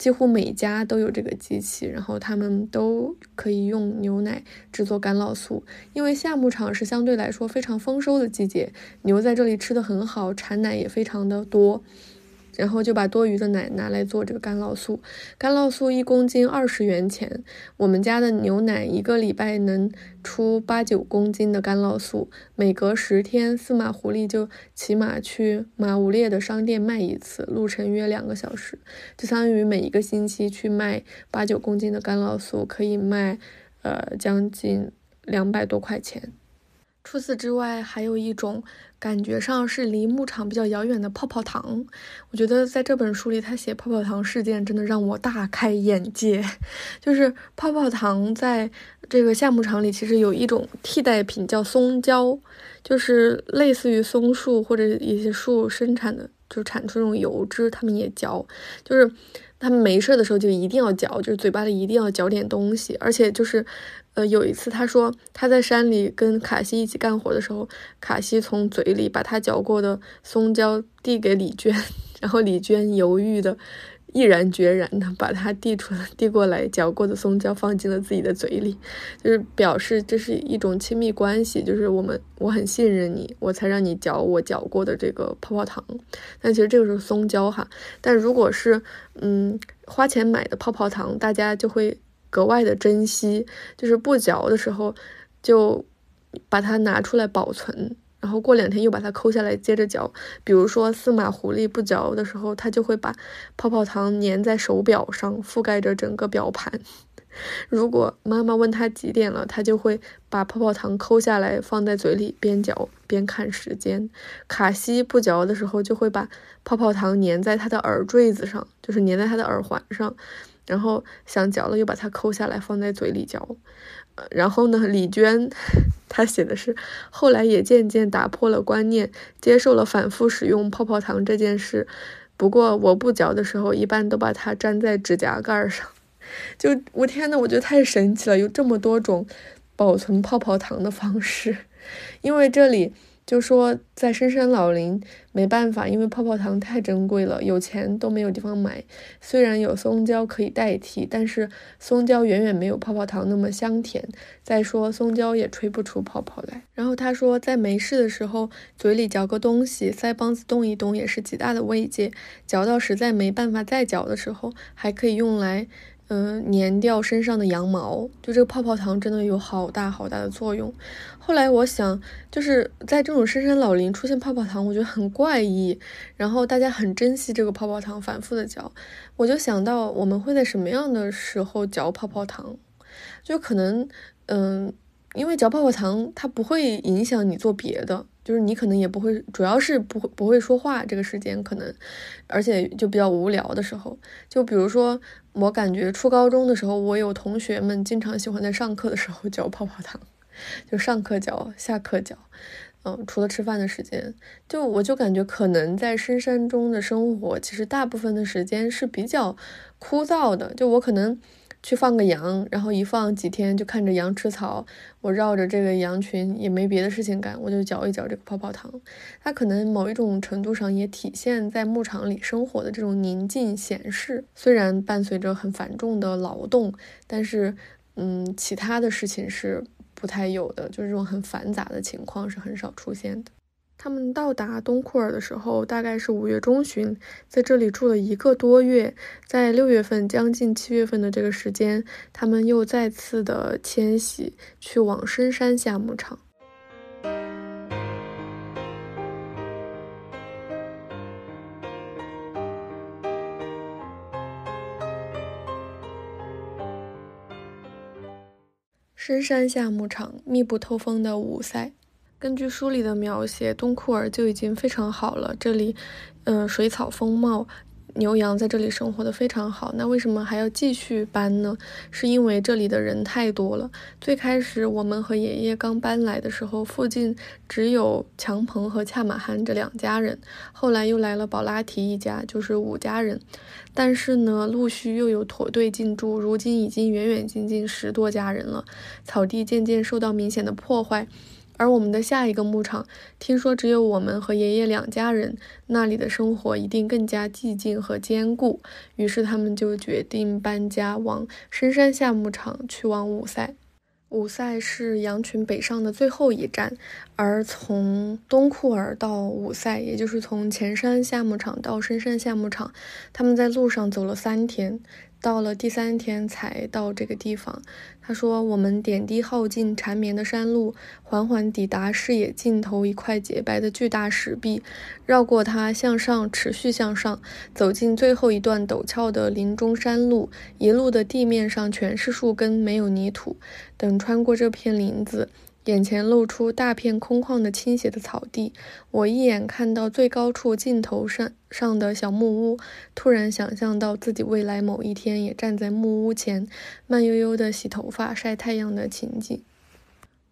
几乎每家都有这个机器，然后他们都可以用牛奶制作干酪素。因为夏牧场是相对来说非常丰收的季节，牛在这里吃的很好，产奶也非常的多。然后就把多余的奶拿来做这个干酪素，干酪素一公斤二十元钱。我们家的牛奶一个礼拜能出八九公斤的干酪素，每隔十天，司马狐狸就骑马去马五列的商店卖一次，路程约两个小时，就相当于每一个星期去卖八九公斤的干酪素，可以卖呃将近两百多块钱。除此之外，还有一种感觉上是离牧场比较遥远的泡泡糖。我觉得在这本书里，他写泡泡糖事件真的让我大开眼界。就是泡泡糖在这个夏牧场里，其实有一种替代品叫松胶，就是类似于松树或者一些树生产的，就产出这种油脂，他们也嚼。就是他们没事的时候就一定要嚼，就是嘴巴里一定要嚼点东西，而且就是。有一次他说他在山里跟卡西一起干活的时候，卡西从嘴里把他嚼过的松胶递给李娟，然后李娟犹豫的毅然决然的把它递出递过来嚼过的松胶放进了自己的嘴里，就是表示这是一种亲密关系，就是我们我很信任你，我才让你嚼我嚼过的这个泡泡糖。但其实这个是松胶哈，但如果是嗯花钱买的泡泡糖，大家就会格外的珍惜，就是不嚼的时候就把它拿出来保存。然后过两天又把它抠下来接着嚼，比如说司马狐狸不嚼的时候，它就会把泡泡糖粘在手表上，覆盖着整个表盘。如果妈妈问他几点了，他就会把泡泡糖抠下来放在嘴里，边嚼边看时间。卡西不嚼的时候，就会把泡泡糖粘在他的耳坠子上，就是粘在他的耳环上，然后想嚼了又把它抠下来放在嘴里嚼。然后呢，李娟，她写的是，后来也渐渐打破了观念，接受了反复使用泡泡糖这件事。不过我不嚼的时候，一般都把它粘在指甲盖上。就我天呐，我觉得太神奇了，有这么多种保存泡泡糖的方式，因为这里。就说在深山老林没办法，因为泡泡糖太珍贵了，有钱都没有地方买。虽然有松胶可以代替，但是松胶远远没有泡泡糖那么香甜。再说松胶也吹不出泡泡来。然后他说，在没事的时候，嘴里嚼个东西，腮帮子动一动也是极大的慰藉。嚼到实在没办法再嚼的时候，还可以用来。嗯，粘掉身上的羊毛，就这个泡泡糖真的有好大好大的作用。后来我想，就是在这种深山老林出现泡泡糖，我觉得很怪异。然后大家很珍惜这个泡泡糖，反复的嚼，我就想到我们会在什么样的时候嚼泡泡糖？就可能，嗯，因为嚼泡泡糖它不会影响你做别的。就是你可能也不会，主要是不会不会说话这个时间可能，而且就比较无聊的时候，就比如说我感觉初高中的时候，我有同学们经常喜欢在上课的时候 嚼泡泡糖，就上课嚼，下课嚼，嗯，除了吃饭的时间，就我就感觉可能在深山中的生活，其实大部分的时间是比较枯燥的，就我可能。去放个羊，然后一放几天就看着羊吃草，我绕着这个羊群也没别的事情干，我就嚼一嚼这个泡泡糖。它可能某一种程度上也体现在牧场里生活的这种宁静闲适，虽然伴随着很繁重的劳动，但是嗯，其他的事情是不太有的，就是这种很繁杂的情况是很少出现的。他们到达东库尔的时候，大概是五月中旬，在这里住了一个多月。在六月份将近七月份的这个时间，他们又再次的迁徙，去往深山下牧场。深山下牧场，密不透风的五塞。根据书里的描写，东库尔就已经非常好了。这里，嗯，水草丰茂，牛羊在这里生活的非常好。那为什么还要继续搬呢？是因为这里的人太多了。最开始我们和爷爷刚搬来的时候，附近只有强鹏和恰马汉这两家人。后来又来了宝拉提一家，就是五家人。但是呢，陆续又有驼队进驻，如今已经远远近近十多家人了。草地渐渐受到明显的破坏。而我们的下一个牧场，听说只有我们和爷爷两家人，那里的生活一定更加寂静和坚固。于是他们就决定搬家，往深山下牧场去往五塞。五塞是羊群北上的最后一站，而从东库尔到五塞，也就是从前山下牧场到深山下牧场，他们在路上走了三天。到了第三天才到这个地方。他说：“我们点滴耗尽缠绵的山路，缓缓抵达视野尽头一块洁白的巨大石壁，绕过它向上，持续向上，走进最后一段陡峭的林中山路。一路的地面上全是树根，没有泥土。等穿过这片林子。”眼前露出大片空旷的倾斜的草地，我一眼看到最高处尽头上上的小木屋，突然想象到自己未来某一天也站在木屋前，慢悠悠的洗头发、晒太阳的情景。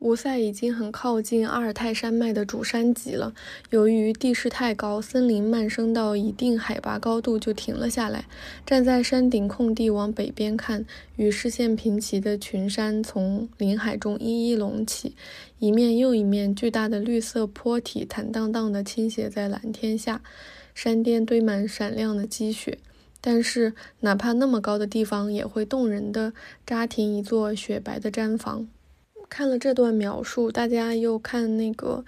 吴塞已经很靠近阿尔泰山脉的主山脊了。由于地势太高，森林漫生到一定海拔高度就停了下来。站在山顶空地往北边看，与视线平齐的群山从林海中一一隆起，一面又一面巨大的绿色坡体坦荡荡地倾斜在蓝天下，山巅堆满闪亮的积雪。但是哪怕那么高的地方，也会动人的扎停一座雪白的毡房。看了这段描述，大家又看那个，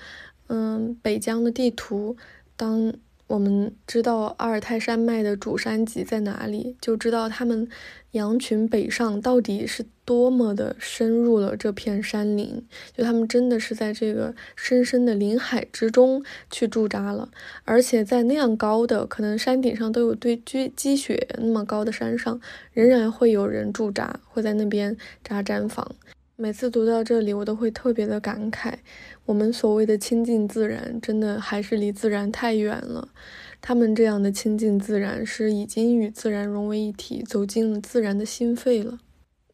嗯，北疆的地图，当。我们知道阿尔泰山脉的主山脊在哪里，就知道他们羊群北上到底是多么的深入了这片山林。就他们真的是在这个深深的林海之中去驻扎了，而且在那样高的，可能山顶上都有堆积积雪那么高的山上，仍然会有人驻扎，会在那边扎毡房。每次读到这里，我都会特别的感慨，我们所谓的亲近自然，真的还是离自然太远了。他们这样的亲近自然，是已经与自然融为一体，走进了自然的心肺了。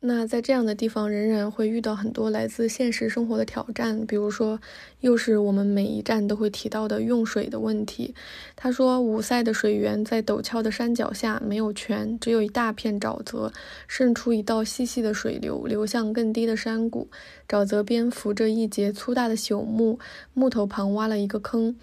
那在这样的地方，仍然会遇到很多来自现实生活的挑战，比如说，又是我们每一站都会提到的用水的问题。他说，五塞的水源在陡峭的山脚下，没有泉，只有一大片沼泽，渗出一道细细的水流，流向更低的山谷。沼泽边浮着一截粗大的朽木，木头旁挖了一个坑。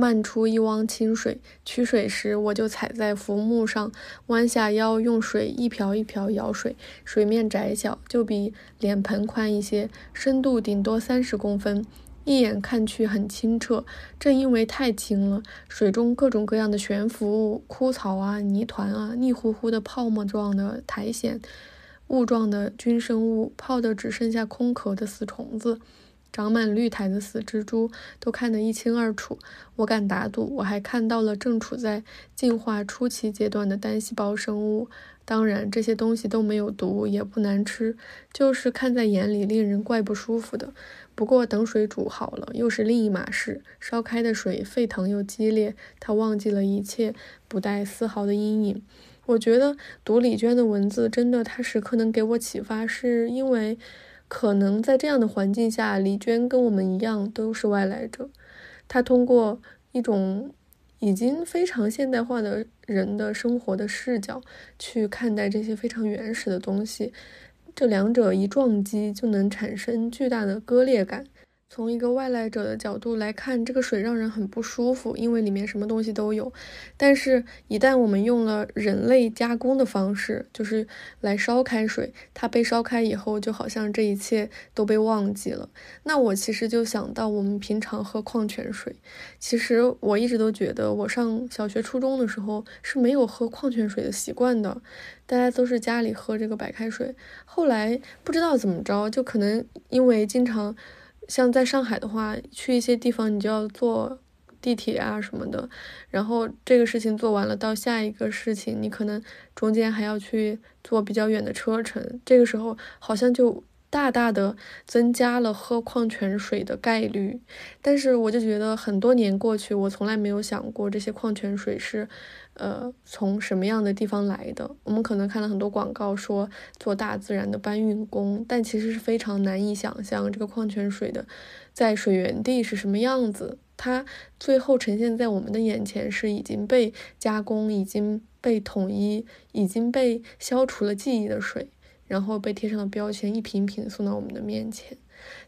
漫出一汪清水，取水时我就踩在浮木上，弯下腰用水一瓢一瓢舀水。水面窄小，就比脸盆宽一些，深度顶多三十公分，一眼看去很清澈。正因为太清了，水中各种各样的悬浮物、枯草啊、泥团啊、腻乎乎的泡沫状的苔藓、雾状的菌生物，泡得只剩下空壳的死虫子。长满绿苔的死蜘蛛都看得一清二楚，我敢打赌，我还看到了正处在进化初期阶段的单细胞生物。当然，这些东西都没有毒，也不难吃，就是看在眼里令人怪不舒服的。不过等水煮好了，又是另一码事。烧开的水沸腾又激烈，他忘记了一切，不带丝毫的阴影。我觉得读李娟的文字，真的，她时刻能给我启发，是因为。可能在这样的环境下，李娟跟我们一样都是外来者。她通过一种已经非常现代化的人的生活的视角去看待这些非常原始的东西，这两者一撞击就能产生巨大的割裂感。从一个外来者的角度来看，这个水让人很不舒服，因为里面什么东西都有。但是，一旦我们用了人类加工的方式，就是来烧开水，它被烧开以后，就好像这一切都被忘记了。那我其实就想到，我们平常喝矿泉水，其实我一直都觉得，我上小学、初中的时候是没有喝矿泉水的习惯的，大家都是家里喝这个白开水。后来不知道怎么着，就可能因为经常。像在上海的话，去一些地方你就要坐地铁啊什么的，然后这个事情做完了，到下一个事情你可能中间还要去坐比较远的车程，这个时候好像就大大的增加了喝矿泉水的概率。但是我就觉得很多年过去，我从来没有想过这些矿泉水是。呃，从什么样的地方来的？我们可能看了很多广告说做大自然的搬运工，但其实是非常难以想象这个矿泉水的在水源地是什么样子。它最后呈现在我们的眼前是已经被加工、已经被统一、已经被消除了记忆的水，然后被贴上了标签，一瓶瓶送到我们的面前。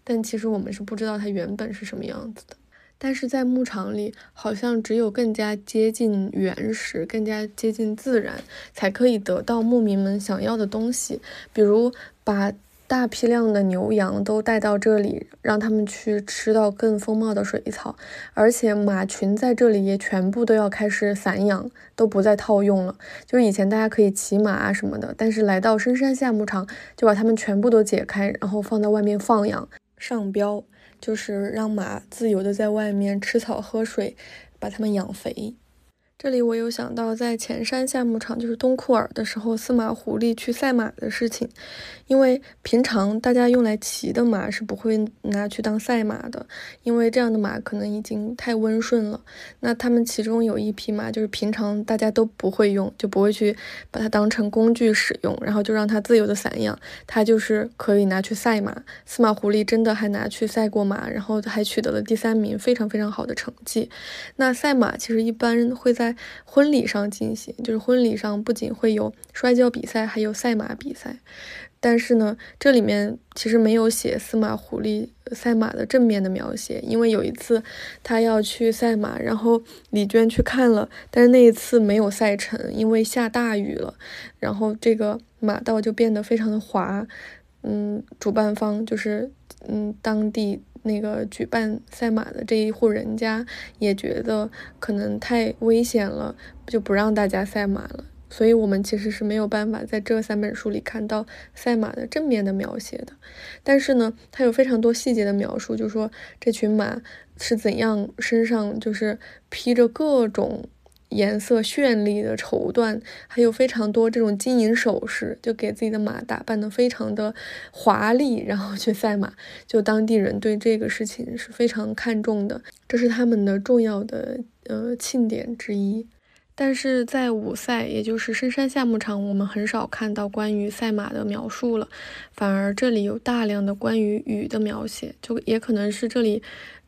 但其实我们是不知道它原本是什么样子的。但是在牧场里，好像只有更加接近原始、更加接近自然，才可以得到牧民们想要的东西。比如把大批量的牛羊都带到这里，让他们去吃到更丰茂的水草，而且马群在这里也全部都要开始散养，都不再套用了。就是以前大家可以骑马啊什么的，但是来到深山下牧场，就把它们全部都解开，然后放在外面放养，上标。就是让马自由的在外面吃草喝水，把它们养肥。这里我有想到，在前山下牧场，就是东库尔的时候，司马狐狸去赛马的事情。因为平常大家用来骑的马是不会拿去当赛马的，因为这样的马可能已经太温顺了。那他们其中有一匹马，就是平常大家都不会用，就不会去把它当成工具使用，然后就让它自由的散养，它就是可以拿去赛马。司马狐狸真的还拿去赛过马，然后还取得了第三名，非常非常好的成绩。那赛马其实一般会在婚礼上进行，就是婚礼上不仅会有摔跤比赛，还有赛马比赛。但是呢，这里面其实没有写司马狐狸赛马的正面的描写，因为有一次他要去赛马，然后李娟去看了，但是那一次没有赛成，因为下大雨了，然后这个马道就变得非常的滑。嗯，主办方就是嗯当地那个举办赛马的这一户人家也觉得可能太危险了，就不让大家赛马了。所以，我们其实是没有办法在这三本书里看到赛马的正面的描写的。但是呢，它有非常多细节的描述，就说这群马是怎样身上就是披着各种颜色绚丽的绸缎，还有非常多这种金银首饰，就给自己的马打扮得非常的华丽，然后去赛马。就当地人对这个事情是非常看重的，这是他们的重要的呃庆典之一。但是在五赛，也就是深山夏牧场，我们很少看到关于赛马的描述了，反而这里有大量的关于雨的描写，就也可能是这里，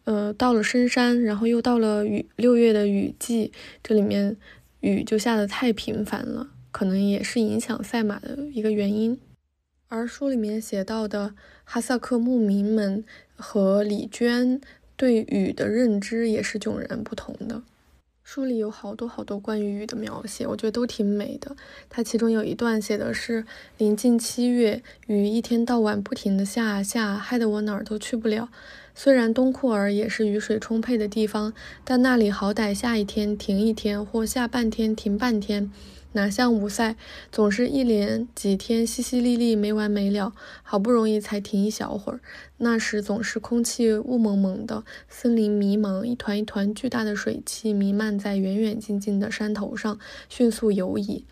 呃，到了深山，然后又到了雨六月的雨季，这里面雨就下得太频繁了，可能也是影响赛马的一个原因。而书里面写到的哈萨克牧民们和李娟对雨的认知也是迥然不同的。书里有好多好多关于雨的描写，我觉得都挺美的。它其中有一段写的是临近七月，雨一天到晚不停的下下，害得我哪儿都去不了。虽然东库尔也是雨水充沛的地方，但那里好歹下一天停一天，或下半天停半天。哪像五塞，总是一连几天淅淅沥沥没完没了，好不容易才停一小会儿。那时总是空气雾蒙蒙的，森林迷茫，一团一团巨大的水汽弥漫在远远近近的山头上，迅速游移。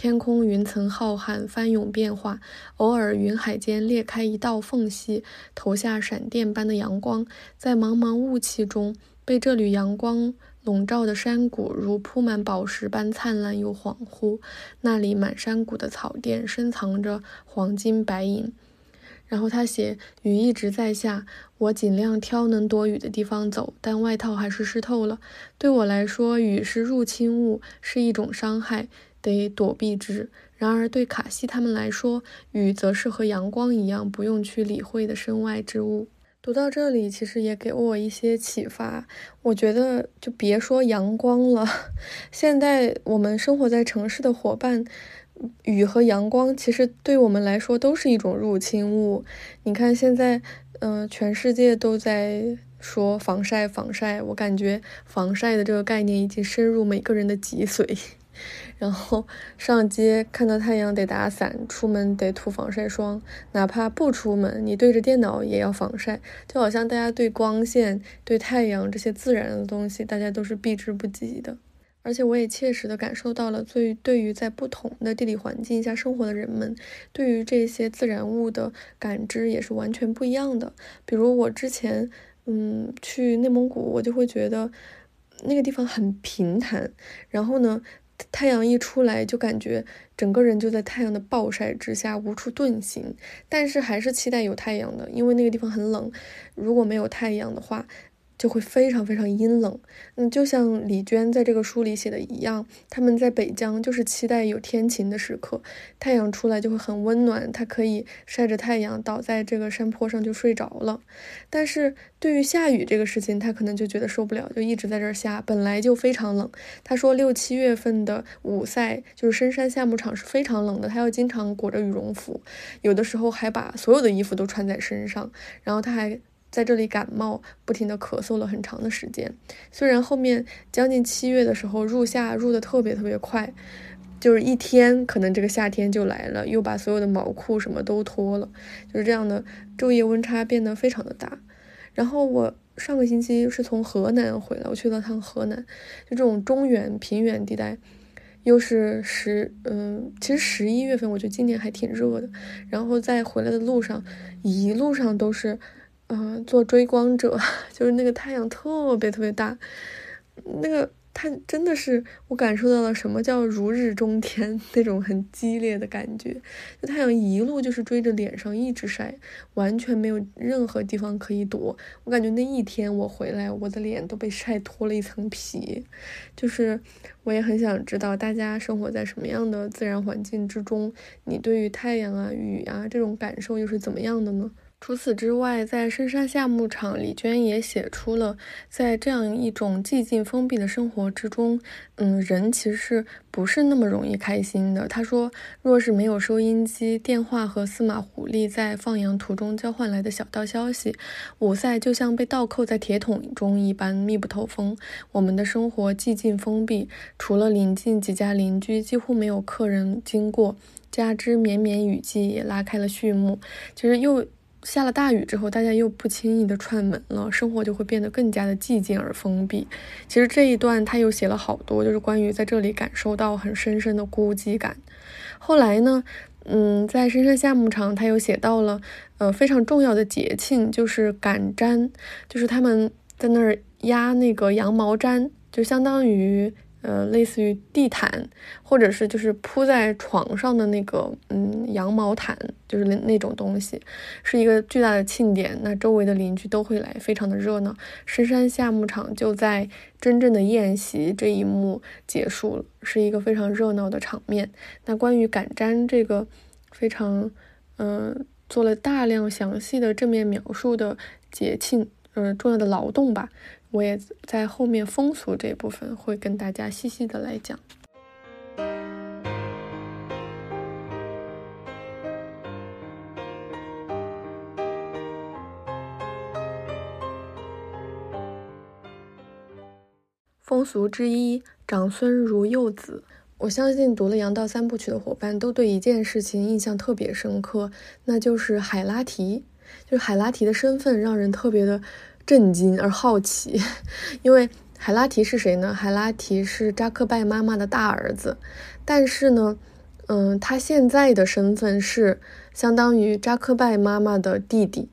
天空云层浩瀚，翻涌变化，偶尔云海间裂开一道缝隙，投下闪电般的阳光，在茫茫雾气中，被这缕阳光。笼罩的山谷如铺满宝石般灿烂又恍惚，那里满山谷的草甸深藏着黄金白银。然后他写：雨一直在下，我尽量挑能躲雨的地方走，但外套还是湿透了。对我来说，雨是入侵物，是一种伤害，得躲避之。然而对卡西他们来说，雨则是和阳光一样不用去理会的身外之物。读到这里，其实也给我一些启发。我觉得，就别说阳光了，现在我们生活在城市的伙伴，雨和阳光其实对我们来说都是一种入侵物。你看，现在，嗯，全世界都在说防晒，防晒。我感觉防晒的这个概念已经深入每个人的脊髓。然后上街看到太阳得打伞，出门得涂防晒霜，哪怕不出门，你对着电脑也要防晒。就好像大家对光线、对太阳这些自然的东西，大家都是避之不及的。而且我也切实的感受到了，最对于在不同的地理环境下生活的人们，对于这些自然物的感知也是完全不一样的。比如我之前，嗯，去内蒙古，我就会觉得那个地方很平坦，然后呢。太阳一出来，就感觉整个人就在太阳的暴晒之下无处遁形，但是还是期待有太阳的，因为那个地方很冷。如果没有太阳的话，就会非常非常阴冷，嗯，就像李娟在这个书里写的一样，他们在北疆就是期待有天晴的时刻，太阳出来就会很温暖，他可以晒着太阳倒在这个山坡上就睡着了。但是对于下雨这个事情，他可能就觉得受不了，就一直在这儿下，本来就非常冷。他说六七月份的五赛就是深山夏牧场是非常冷的，他要经常裹着羽绒服，有的时候还把所有的衣服都穿在身上，然后他还。在这里感冒，不停的咳嗽了很长的时间。虽然后面将近七月的时候入夏入的特别特别快，就是一天可能这个夏天就来了，又把所有的毛裤什么都脱了，就是这样的昼夜温差变得非常的大。然后我上个星期是从河南回来，我去了趟河南，就这种中原平原地带，又是十嗯，其实十一月份我觉得今年还挺热的。然后在回来的路上，一路上都是。嗯，做追光者 就是那个太阳特别特别大，那个太真的是我感受到了什么叫如日中天 那种很激烈的感觉，就太阳一路就是追着脸上一直晒，完全没有任何地方可以躲。我感觉那一天我回来，我的脸都被晒脱了一层皮。就是我也很想知道大家生活在什么样的自然环境之中，你对于太阳啊、雨啊这种感受又是怎么样的呢？除此之外，在深山夏牧场，李娟也写出了，在这样一种寂静封闭的生活之中，嗯，人其实不是那么容易开心的。她说，若是没有收音机、电话和司马狐狸在放羊途中交换来的小道消息，五塞就像被倒扣在铁桶中一般密不透风。我们的生活寂静封闭，除了临近几家邻居，几乎没有客人经过，加之绵绵雨季也拉开了序幕，其实又。下了大雨之后，大家又不轻易的串门了，生活就会变得更加的寂静而封闭。其实这一段他又写了好多，就是关于在这里感受到很深深的孤寂感。后来呢，嗯，在深山夏牧场，他又写到了呃非常重要的节庆，就是赶毡，就是他们在那儿压那个羊毛毡，就相当于。呃，类似于地毯，或者是就是铺在床上的那个，嗯，羊毛毯，就是那那种东西，是一个巨大的庆典。那周围的邻居都会来，非常的热闹。深山夏牧场就在真正的宴席这一幕结束了，是一个非常热闹的场面。那关于赶毡这个非常，嗯，做了大量详细的正面描述的节庆，嗯，重要的劳动吧。我也在后面风俗这部分会跟大家细细的来讲。风俗之一，长孙如幼子。我相信读了《杨道三部曲》的伙伴都对一件事情印象特别深刻，那就是海拉提。就是海拉提的身份让人特别的。震惊 而好奇，因为海拉提是谁呢？海拉提是扎克拜妈妈的大儿子，但是呢，嗯，他现在的身份是相当于扎克拜妈妈的弟弟，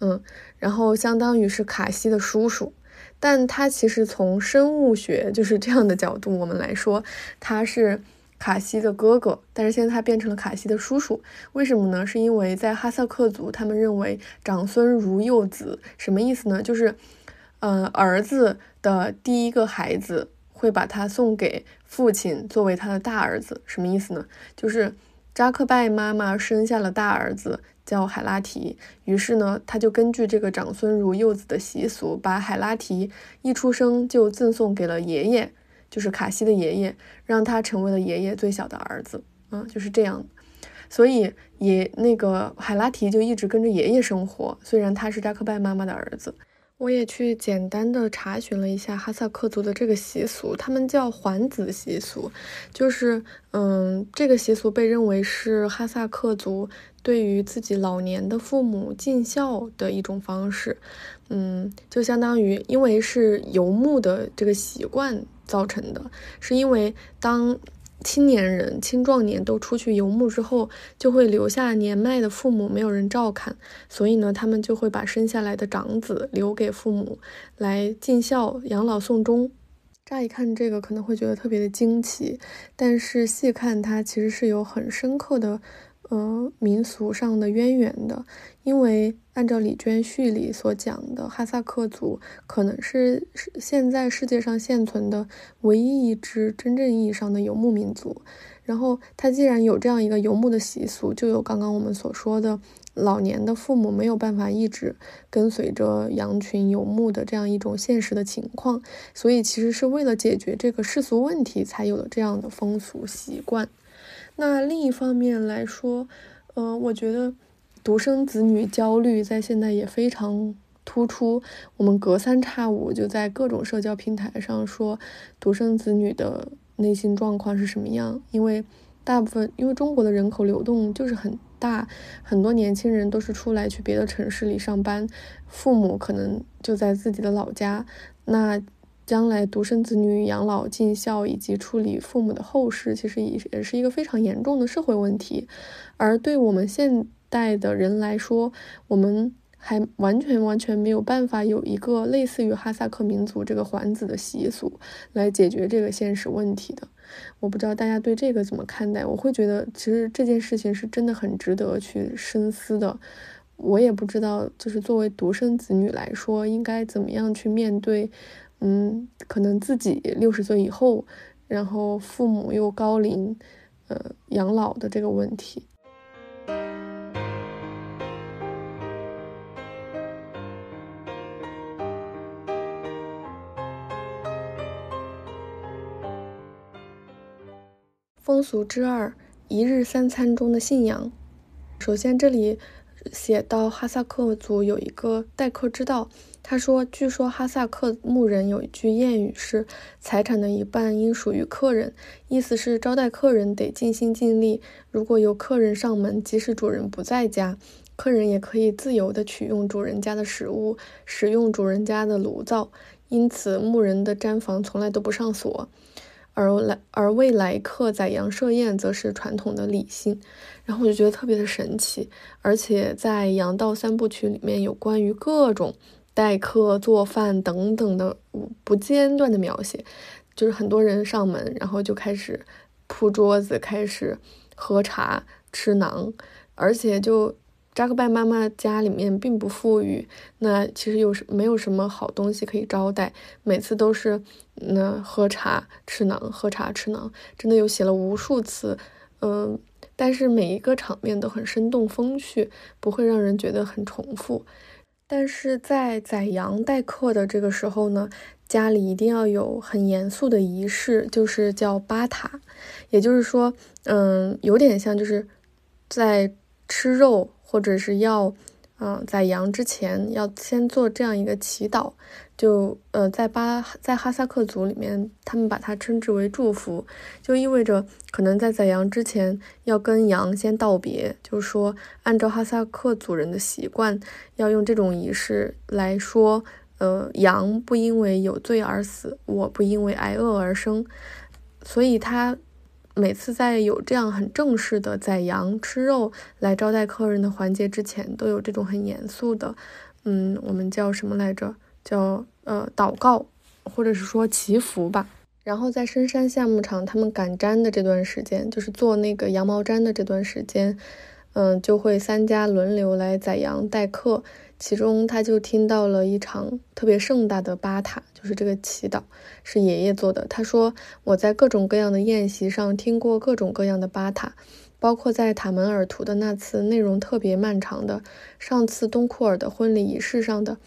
嗯，然后相当于是卡西的叔叔，但他其实从生物学就是这样的角度我们来说，他是。卡西的哥哥，但是现在他变成了卡西的叔叔，为什么呢？是因为在哈萨克族，他们认为长孙如幼子，什么意思呢？就是，呃，儿子的第一个孩子会把他送给父亲作为他的大儿子，什么意思呢？就是扎克拜妈妈生下了大儿子叫海拉提，于是呢，他就根据这个长孙如幼子的习俗，把海拉提一出生就赠送给了爷爷。就是卡西的爷爷让他成为了爷爷最小的儿子，嗯，就是这样。所以爷那个海拉提就一直跟着爷爷生活，虽然他是扎克拜妈妈的儿子。我也去简单的查询了一下哈萨克族的这个习俗，他们叫还子习俗，就是嗯，这个习俗被认为是哈萨克族对于自己老年的父母尽孝的一种方式，嗯，就相当于因为是游牧的这个习惯。造成的是因为当青年人、青壮年都出去游牧之后，就会留下年迈的父母没有人照看，所以呢，他们就会把生下来的长子留给父母来尽孝、养老送终。乍一看这个可能会觉得特别的惊奇，但是细看它其实是有很深刻的。呃，民俗上的渊源的，因为按照李娟序里所讲的，哈萨克族可能是现在世界上现存的唯一一支真正意义上的游牧民族。然后，他既然有这样一个游牧的习俗，就有刚刚我们所说的老年的父母没有办法一直跟随着羊群游牧的这样一种现实的情况，所以其实是为了解决这个世俗问题，才有了这样的风俗习惯。那另一方面来说，呃，我觉得独生子女焦虑在现在也非常突出。我们隔三差五就在各种社交平台上说独生子女的内心状况是什么样。因为大部分，因为中国的人口流动就是很大，很多年轻人都是出来去别的城市里上班，父母可能就在自己的老家。那将来独生子女养老尽孝以及处理父母的后事，其实也也是一个非常严重的社会问题。而对我们现代的人来说，我们还完全完全没有办法有一个类似于哈萨克民族这个还子的习俗来解决这个现实问题的。我不知道大家对这个怎么看待？我会觉得其实这件事情是真的很值得去深思的。我也不知道，就是作为独生子女来说，应该怎么样去面对，嗯，可能自己六十岁以后，然后父母又高龄，呃，养老的这个问题。风俗之二：一日三餐中的信仰。首先，这里。写到哈萨克族有一个待客之道，他说：“据说哈萨克牧人有一句谚语是‘财产的一半应属于客人’，意思是招待客人得尽心尽力。如果有客人上门，即使主人不在家，客人也可以自由地取用主人家的食物，使用主人家的炉灶。因此，牧人的毡房从来都不上锁。”而来而为来客宰羊设宴，则是传统的礼性。然后我就觉得特别的神奇，而且在《羊道三部曲》里面有关于各种代客、做饭等等的不间断的描写，就是很多人上门，然后就开始铺桌子，开始喝茶、吃馕，而且就。扎克拜妈妈家里面并不富裕，那其实有什没有什么好东西可以招待，每次都是那喝茶吃馕，喝茶吃馕，真的有写了无数次，嗯，但是每一个场面都很生动风趣，不会让人觉得很重复。但是在宰羊待客的这个时候呢，家里一定要有很严肃的仪式，就是叫巴塔，也就是说，嗯，有点像就是在吃肉。或者是要，嗯，宰羊之前要先做这样一个祈祷，就呃，在巴在哈萨克族里面，他们把它称之为祝福，就意味着可能在宰羊之前要跟羊先道别，就是说按照哈萨克族人的习惯，要用这种仪式来说，呃，羊不因为有罪而死，我不因为挨饿而生，所以他。每次在有这样很正式的宰羊吃肉来招待客人的环节之前，都有这种很严肃的，嗯，我们叫什么来着？叫呃祷告，或者是说祈福吧。然后在深山夏牧场，他们赶毡的这段时间，就是做那个羊毛毡的这段时间，嗯，就会三家轮流来宰羊待客。其中，他就听到了一场特别盛大的巴塔，就是这个祈祷是爷爷做的。他说：“我在各种各样的宴席上听过各种各样的巴塔，包括在塔门尔图的那次内容特别漫长的，上次东库尔的婚礼仪式上的。”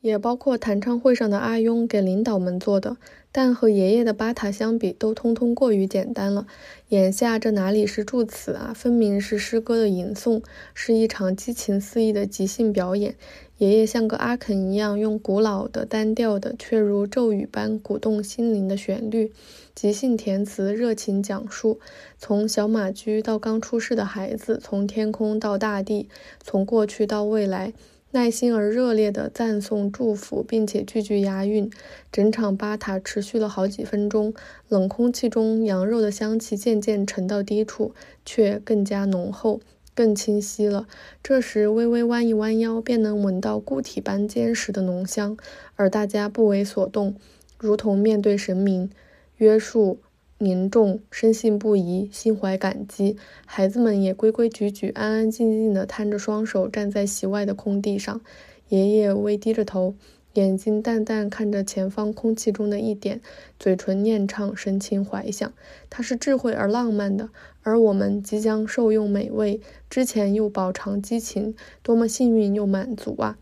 也包括弹唱会上的阿庸给领导们做的，但和爷爷的巴塔相比，都通通过于简单了。眼下这哪里是祝词啊，分明是诗歌的吟诵，是一场激情四溢的即兴表演。爷爷像个阿肯一样，用古老的、单调的，却如咒语般鼓动心灵的旋律，即兴填词，热情讲述，从小马驹到刚出世的孩子，从天空到大地，从过去到未来。耐心而热烈地赞颂、祝福，并且句句押韵。整场巴塔持续了好几分钟，冷空气中羊肉的香气渐渐沉到低处，却更加浓厚、更清晰了。这时，微微弯一弯腰，便能闻到固体般坚实的浓香，而大家不为所动，如同面对神明，约束。凝重，深信不疑，心怀感激。孩子们也规规矩矩、安安静静地摊着双手站在席外的空地上。爷爷微低着头，眼睛淡淡看着前方空气中的一点，嘴唇念唱，神情怀想。他是智慧而浪漫的，而我们即将受用美味，之前又饱尝激情，多么幸运又满足啊！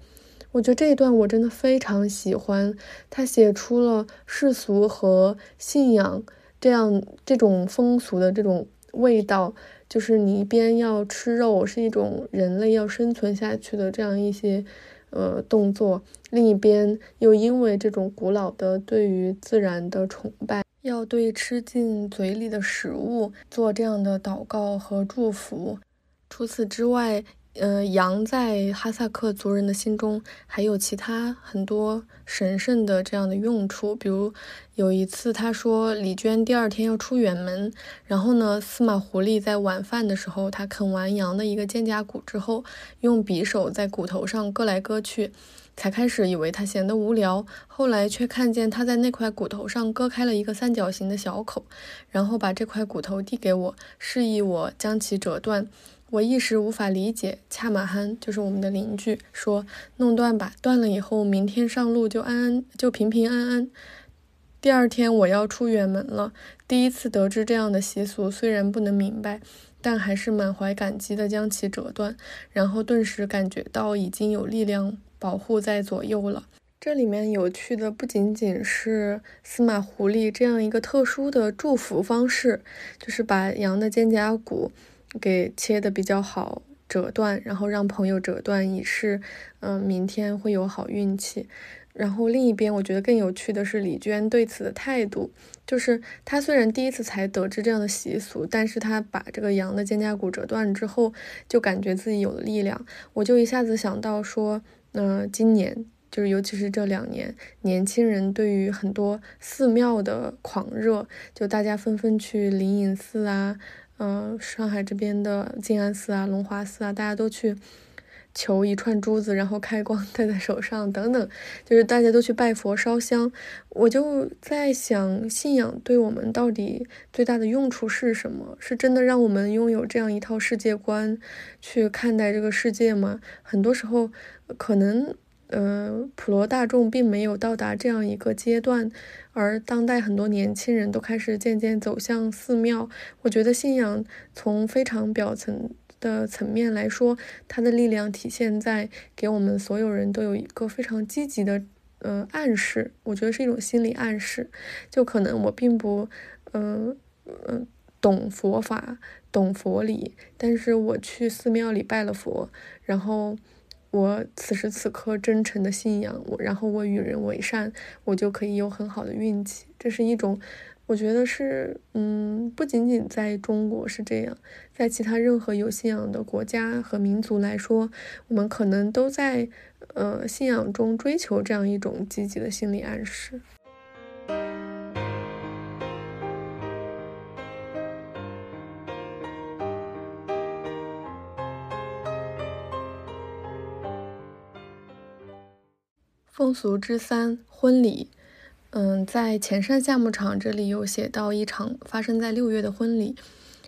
我觉得这一段我真的非常喜欢，他写出了世俗和信仰。这样，这种风俗的这种味道，就是你一边要吃肉，是一种人类要生存下去的这样一些呃动作；另一边又因为这种古老的对于自然的崇拜，要对吃进嘴里的食物做这样的祷告和祝福。除此之外，呃，羊在哈萨克族人的心中还有其他很多神圣的这样的用处。比如有一次，他说李娟第二天要出远门，然后呢，司马狐狸在晚饭的时候，他啃完羊的一个肩胛骨之后，用匕首在骨头上割来割去，才开始以为他闲得无聊，后来却看见他在那块骨头上割开了一个三角形的小口，然后把这块骨头递给我，示意我将其折断。我一时无法理解，恰马憨就是我们的邻居，说弄断吧，断了以后明天上路就安安就平平安安。第二天我要出远门了，第一次得知这样的习俗，虽然不能明白，但还是满怀感激的将其折断，然后顿时感觉到已经有力量保护在左右了。这里面有趣的不仅仅是司马狐狸这样一个特殊的祝福方式，就是把羊的肩胛骨。给切的比较好，折断，然后让朋友折断，以示，嗯，明天会有好运气。然后另一边，我觉得更有趣的是李娟对此的态度，就是她虽然第一次才得知这样的习俗，但是她把这个羊的肩胛骨折断之后，就感觉自己有了力量。我就一下子想到说，嗯，今年就是尤其是这两年，年轻人对于很多寺庙的狂热，就大家纷纷去灵隐寺啊。嗯，上海这边的静安寺啊、龙华寺啊，大家都去求一串珠子，然后开光戴在手上等等，就是大家都去拜佛烧香。我就在想，信仰对我们到底最大的用处是什么？是真的让我们拥有这样一套世界观去看待这个世界吗？很多时候，可能。嗯，普罗大众并没有到达这样一个阶段，而当代很多年轻人都开始渐渐走向寺庙。我觉得信仰从非常表层的层面来说，它的力量体现在给我们所有人都有一个非常积极的呃暗示。我觉得是一种心理暗示，就可能我并不嗯嗯懂佛法、懂佛理，但是我去寺庙里拜了佛，然后。我此时此刻真诚的信仰我，然后我与人为善，我就可以有很好的运气。这是一种，我觉得是，嗯，不仅仅在中国是这样，在其他任何有信仰的国家和民族来说，我们可能都在，呃，信仰中追求这样一种积极的心理暗示。风俗之三，婚礼。嗯，在前山夏牧场这里有写到一场发生在六月的婚礼，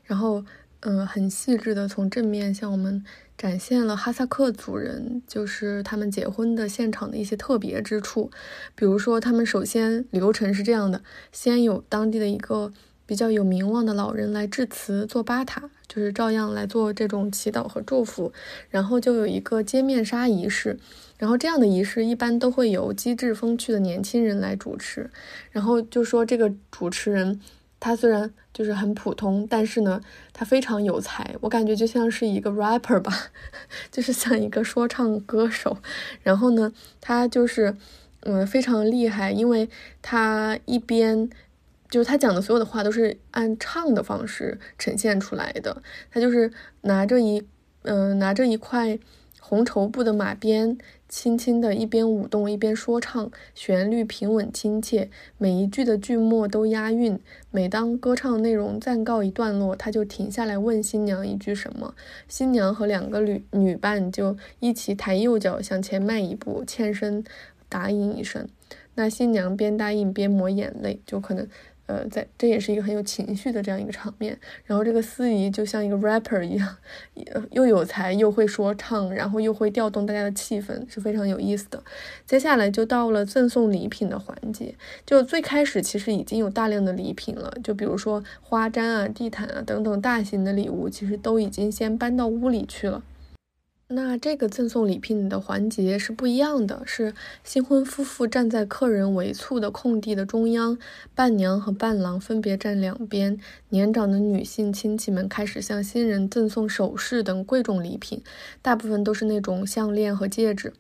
然后，嗯，很细致的从正面向我们展现了哈萨克族人就是他们结婚的现场的一些特别之处。比如说，他们首先流程是这样的：先有当地的一个比较有名望的老人来致辞做巴塔，就是照样来做这种祈祷和祝福，然后就有一个揭面纱仪式。然后这样的仪式一般都会由机智风趣的年轻人来主持。然后就说这个主持人，他虽然就是很普通，但是呢，他非常有才。我感觉就像是一个 rapper 吧，就是像一个说唱歌手。然后呢，他就是嗯非常厉害，因为他一边就是他讲的所有的话都是按唱的方式呈现出来的。他就是拿着一嗯拿着一块红绸布的马鞭。轻轻的一边舞动一边说唱，旋律平稳亲切，每一句的句末都押韵。每当歌唱内容暂告一段落，他就停下来问新娘一句什么，新娘和两个女女伴就一起抬右脚向前迈一步，欠身答应一声。那新娘边答应边抹眼泪，就可能。呃，在这也是一个很有情绪的这样一个场面，然后这个司仪就像一个 rapper 一样，又有才又会说唱，然后又会调动大家的气氛，是非常有意思的。接下来就到了赠送礼品的环节，就最开始其实已经有大量的礼品了，就比如说花毡啊、地毯啊等等大型的礼物，其实都已经先搬到屋里去了。那这个赠送礼品的环节是不一样的，是新婚夫妇站在客人围簇的空地的中央，伴娘和伴郎分别站两边，年长的女性亲戚们开始向新人赠送首饰等贵重礼品，大部分都是那种项链和戒指。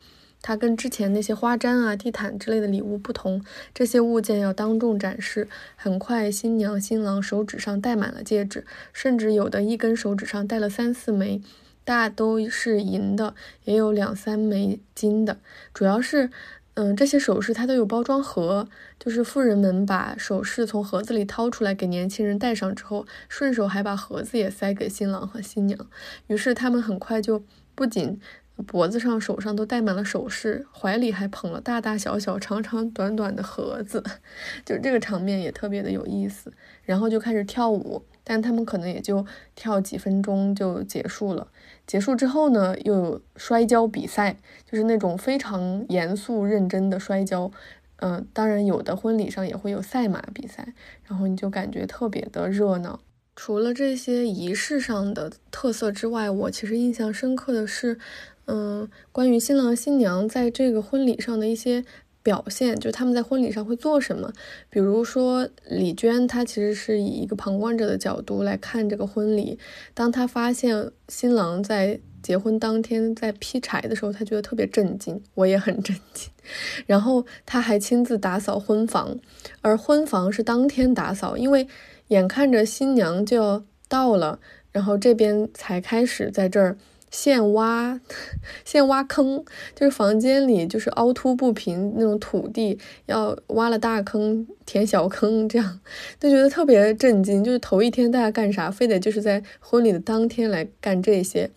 它跟之前那些花毡啊、地毯之类的礼物不同，这些物件要当众展示。很快，新娘新郎手指上戴满了戒指，甚至有的一根手指上戴了三四枚。大都是银的，也有两三枚金的。主要是，嗯，这些首饰它都有包装盒，就是富人们把首饰从盒子里掏出来给年轻人戴上之后，顺手还把盒子也塞给新郎和新娘。于是他们很快就不仅。脖子上、手上都戴满了首饰，怀里还捧了大大小小、长长短短的盒子，就这个场面也特别的有意思。然后就开始跳舞，但他们可能也就跳几分钟就结束了。结束之后呢，又有摔跤比赛，就是那种非常严肃认真的摔跤。嗯，当然有的婚礼上也会有赛马比赛，然后你就感觉特别的热闹。除了这些仪式上的特色之外，我其实印象深刻的是。嗯，关于新郎新娘在这个婚礼上的一些表现，就是他们在婚礼上会做什么。比如说李娟，她其实是以一个旁观者的角度来看这个婚礼。当她发现新郎在结婚当天在劈柴的时候，她觉得特别震惊，我也很震惊。然后她还亲自打扫婚房，而婚房是当天打扫，因为眼看着新娘就要到了，然后这边才开始在这儿。现挖，现挖坑，就是房间里就是凹凸不平那种土地，要挖了大坑填小坑，这样就觉得特别震惊。就是头一天大家干啥，非得就是在婚礼的当天来干这些。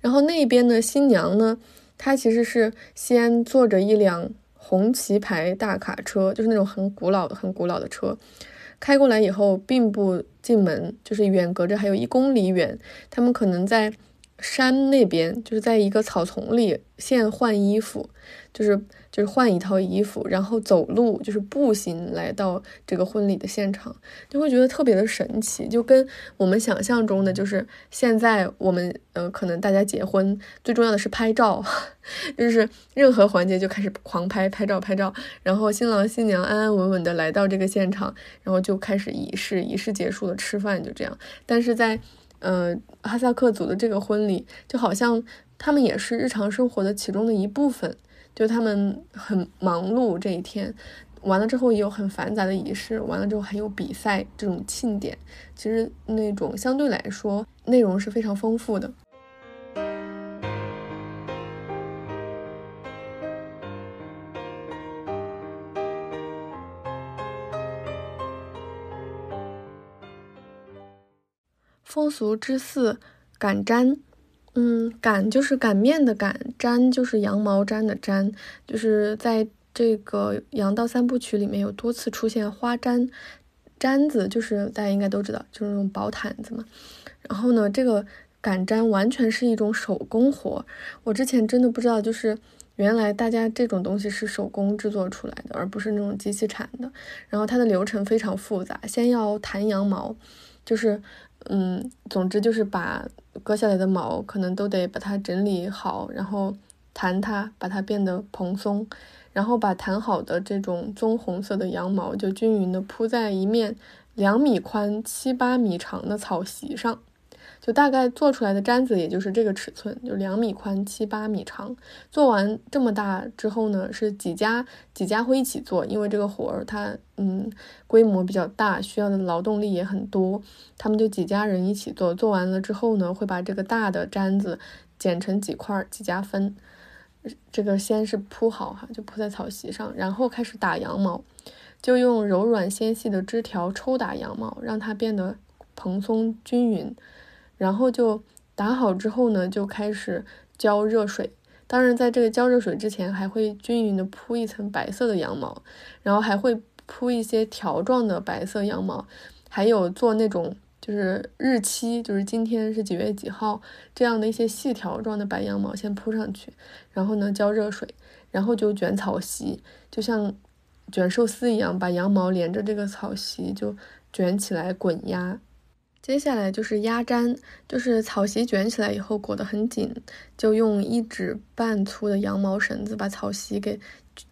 然后那边呢，新娘呢，她其实是先坐着一辆红旗牌大卡车，就是那种很古老的、很古老的车，开过来以后，并不进门，就是远隔着还有一公里远，他们可能在。山那边就是在一个草丛里，现换衣服，就是就是换一套衣服，然后走路就是步行来到这个婚礼的现场，就会觉得特别的神奇，就跟我们想象中的就是现在我们呃可能大家结婚最重要的是拍照，就是任何环节就开始狂拍拍照拍照，然后新郎新娘安安稳稳的来到这个现场，然后就开始仪式，仪式结束了吃饭就这样，但是在。呃，哈萨克族的这个婚礼就好像他们也是日常生活的其中的一部分，就他们很忙碌这一天，完了之后也有很繁杂的仪式，完了之后还有比赛这种庆典，其实那种相对来说内容是非常丰富的。风俗之四，擀毡。嗯，擀就是擀面的擀，毡就是羊毛毡的毡。就是在这个羊道三部曲里面有多次出现花毡，毡子就是大家应该都知道，就是那种薄毯子嘛。然后呢，这个擀毡完全是一种手工活。我之前真的不知道，就是原来大家这种东西是手工制作出来的，而不是那种机器产的。然后它的流程非常复杂，先要弹羊毛，就是。嗯，总之就是把割下来的毛可能都得把它整理好，然后弹它，把它变得蓬松，然后把弹好的这种棕红色的羊毛就均匀的铺在一面两米宽、七八米长的草席上。就大概做出来的毡子，也就是这个尺寸，就两米宽，七八米长。做完这么大之后呢，是几家几家会一起做，因为这个活儿它嗯规模比较大，需要的劳动力也很多，他们就几家人一起做。做完了之后呢，会把这个大的毡子剪成几块，几家分。这个先是铺好哈，就铺在草席上，然后开始打羊毛，就用柔软纤细的枝条抽打羊毛，让它变得蓬松均匀。然后就打好之后呢，就开始浇热水。当然，在这个浇热水之前，还会均匀的铺一层白色的羊毛，然后还会铺一些条状的白色羊毛，还有做那种就是日期，就是今天是几月几号这样的一些细条状的白羊毛先铺上去。然后呢，浇热水，然后就卷草席，就像卷寿司一样，把羊毛连着这个草席就卷起来滚压。接下来就是压毡，就是草席卷起来以后裹得很紧，就用一指半粗的羊毛绳子把草席给，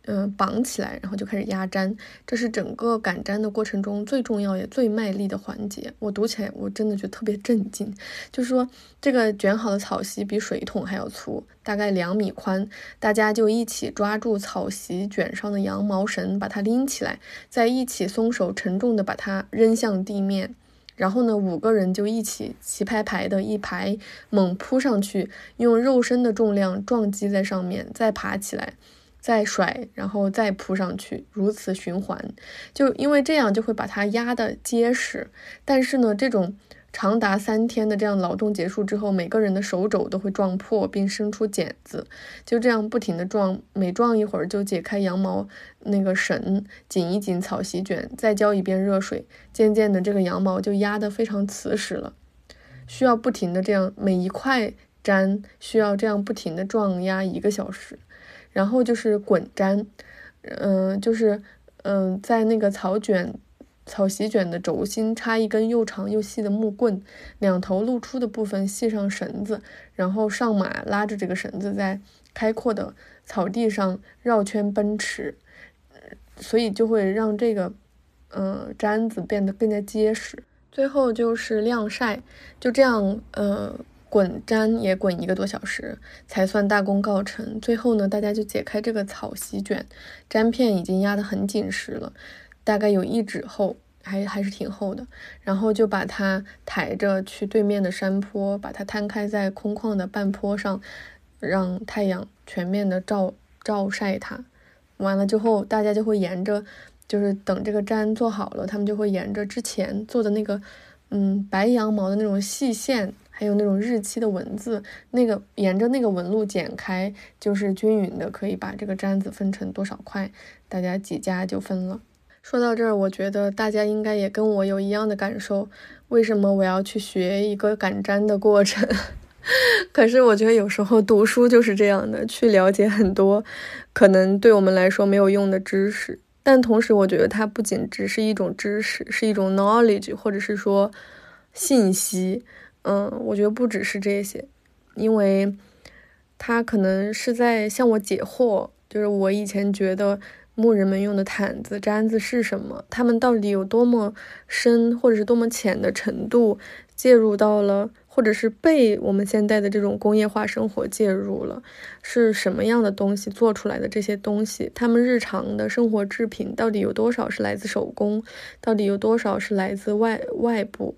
嗯绑起来，然后就开始压毡。这是整个擀毡的过程中最重要也最卖力的环节。我读起来我真的觉得特别震惊，就是说这个卷好的草席比水桶还要粗，大概两米宽，大家就一起抓住草席卷上的羊毛绳，把它拎起来，再一起松手沉重的把它扔向地面。然后呢，五个人就一起齐排排的一排猛扑上去，用肉身的重量撞击在上面，再爬起来，再甩，然后再扑上去，如此循环。就因为这样就会把它压得结实。但是呢，这种。长达三天的这样劳动结束之后，每个人的手肘都会撞破并生出茧子，就这样不停的撞，每撞一会儿就解开羊毛那个绳，紧一紧草席卷，再浇一遍热水，渐渐的这个羊毛就压得非常瓷实了。需要不停的这样每一块粘需要这样不停的撞压一个小时，然后就是滚粘，嗯，就是嗯，在那个草卷。草席卷的轴心插一根又长又细的木棍，两头露出的部分系上绳子，然后上马拉着这个绳子在开阔的草地上绕圈奔驰，所以就会让这个呃毡子变得更加结实。最后就是晾晒，就这样呃滚毡也滚一个多小时才算大功告成。最后呢，大家就解开这个草席卷，毡片已经压得很紧实了。大概有一指厚，还还是挺厚的。然后就把它抬着去对面的山坡，把它摊开在空旷的半坡上，让太阳全面的照照晒它。完了之后，大家就会沿着，就是等这个毡做好了，他们就会沿着之前做的那个，嗯，白羊毛的那种细线，还有那种日期的文字，那个沿着那个纹路剪开，就是均匀的，可以把这个毡子分成多少块，大家几家就分了。说到这儿，我觉得大家应该也跟我有一样的感受。为什么我要去学一个赶毡的过程？可是我觉得有时候读书就是这样的，去了解很多可能对我们来说没有用的知识。但同时，我觉得它不仅只是一种知识，是一种 knowledge，或者是说信息。嗯，我觉得不只是这些，因为它可能是在向我解惑。就是我以前觉得。牧人们用的毯子、毡子是什么？他们到底有多么深，或者是多么浅的程度介入到了，或者是被我们现在的这种工业化生活介入了？是什么样的东西做出来的这些东西？他们日常的生活制品到底有多少是来自手工？到底有多少是来自外外部？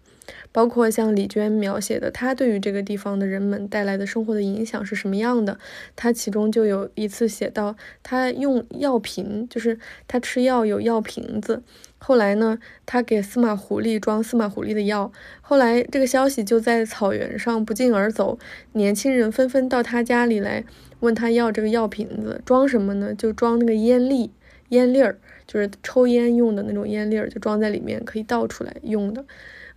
包括像李娟描写的，她对于这个地方的人们带来的生活的影响是什么样的？她其中就有一次写到，她用药瓶，就是她吃药有药瓶子。后来呢，她给司马狐狸装司马狐狸的药。后来这个消息就在草原上不胫而走，年轻人纷纷到他家里来问他要这个药瓶子，装什么呢？就装那个烟粒，烟粒儿，就是抽烟用的那种烟粒儿，就装在里面可以倒出来用的。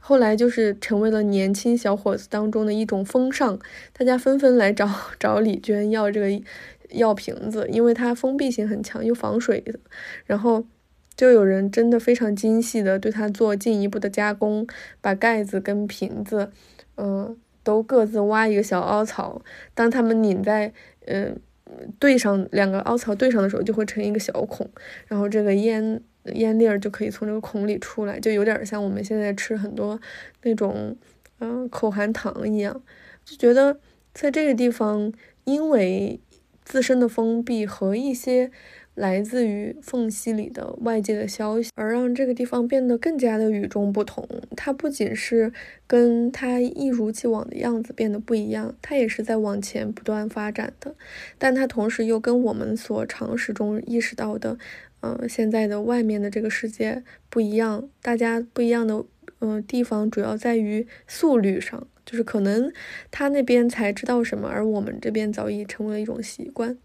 后来就是成为了年轻小伙子当中的一种风尚，大家纷纷来找 找李娟要这个药瓶子，因为它封闭性很强又防水的。然后就有人真的非常精细的对它做进一步的加工，把盖子跟瓶子，嗯，都各自挖一个小凹槽。当他们拧在嗯对上两个凹槽对上的时候，就会成一个小孔，然后这个烟。烟粒儿就可以从这个孔里出来，就有点像我们现在吃很多那种，嗯，口含糖一样。就觉得在这个地方，因为自身的封闭和一些来自于缝隙里的外界的消息，而让这个地方变得更加的与众不同。它不仅是跟它一如既往的样子变得不一样，它也是在往前不断发展的。但它同时又跟我们所常识中意识到的。嗯，现在的外面的这个世界不一样，大家不一样的嗯地方主要在于速率上，就是可能他那边才知道什么，而我们这边早已成为了一种习惯。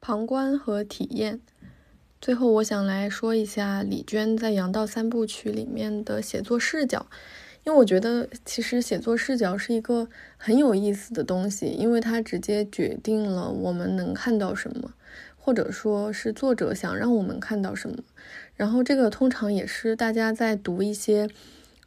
旁观和体验。最后，我想来说一下李娟在《杨道三部曲》里面的写作视角，因为我觉得其实写作视角是一个很有意思的东西，因为它直接决定了我们能看到什么，或者说是作者想让我们看到什么。然后这个通常也是大家在读一些，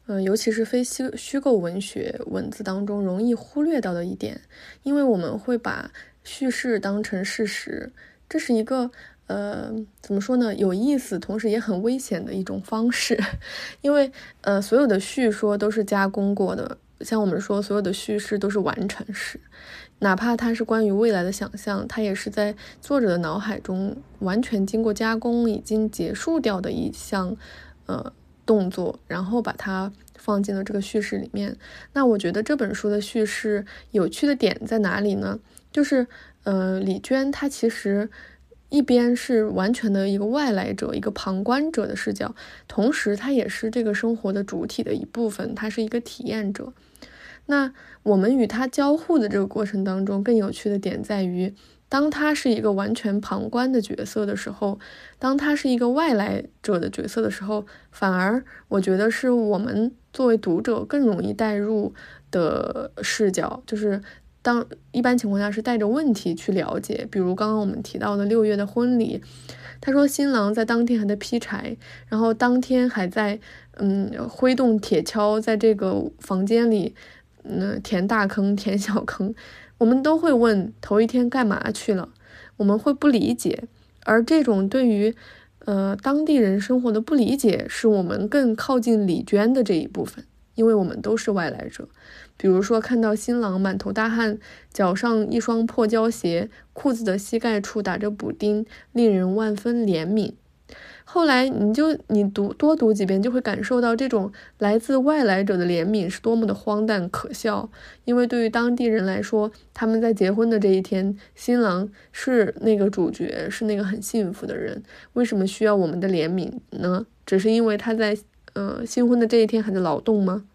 嗯，尤其是非虚虚构文学文字当中容易忽略到的一点，因为我们会把叙事当成事实，这是一个。呃，怎么说呢？有意思，同时也很危险的一种方式，因为呃，所有的叙说都是加工过的，像我们说，所有的叙事都是完成式，哪怕它是关于未来的想象，它也是在作者的脑海中完全经过加工、已经结束掉的一项呃动作，然后把它放进了这个叙事里面。那我觉得这本书的叙事有趣的点在哪里呢？就是呃，李娟她其实。一边是完全的一个外来者，一个旁观者的视角，同时他也是这个生活的主体的一部分，他是一个体验者。那我们与他交互的这个过程当中，更有趣的点在于，当他是一个完全旁观的角色的时候，当他是一个外来者的角色的时候，反而我觉得是我们作为读者更容易带入的视角，就是。当一般情况下是带着问题去了解，比如刚刚我们提到的六月的婚礼，他说新郎在当天还在劈柴，然后当天还在嗯挥动铁锹，在这个房间里嗯填大坑 填小坑，我们都会问头一天干嘛去了，我们会不理解，而这种对于呃当地人生活的不理解，是我们更靠近李娟的这一部分，因为我们都是外来者。比如说，看到新郎满头大汗，脚上一双破胶鞋，裤子的膝盖处打着补丁，令人万分怜悯。后来，你就你读多读几遍，就会感受到这种来自外来者的怜悯是多么的荒诞可笑。因为对于当地人来说，他们在结婚的这一天，新郎是那个主角，是那个很幸福的人。为什么需要我们的怜悯呢？只是因为他在呃新婚的这一天还在劳动吗？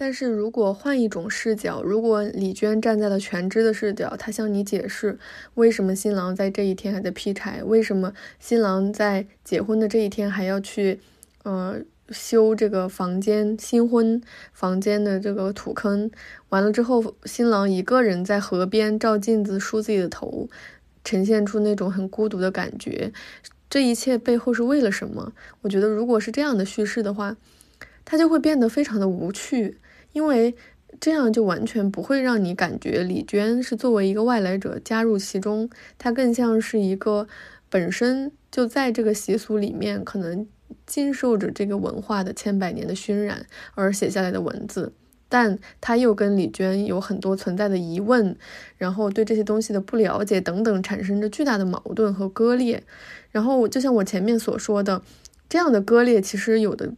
但是如果换一种视角，如果李娟站在了全知的视角，她向你解释为什么新郎在这一天还在劈柴，为什么新郎在结婚的这一天还要去，呃，修这个房间新婚房间的这个土坑，完了之后，新郎一个人在河边照镜子梳自己的头，呈现出那种很孤独的感觉，这一切背后是为了什么？我觉得如果是这样的叙事的话，它就会变得非常的无趣。因为这样就完全不会让你感觉李娟是作为一个外来者加入其中，她更像是一个本身就在这个习俗里面，可能经受着这个文化的千百年的熏染而写下来的文字，但她又跟李娟有很多存在的疑问，然后对这些东西的不了解等等，产生着巨大的矛盾和割裂。然后就像我前面所说的，这样的割裂其实有的。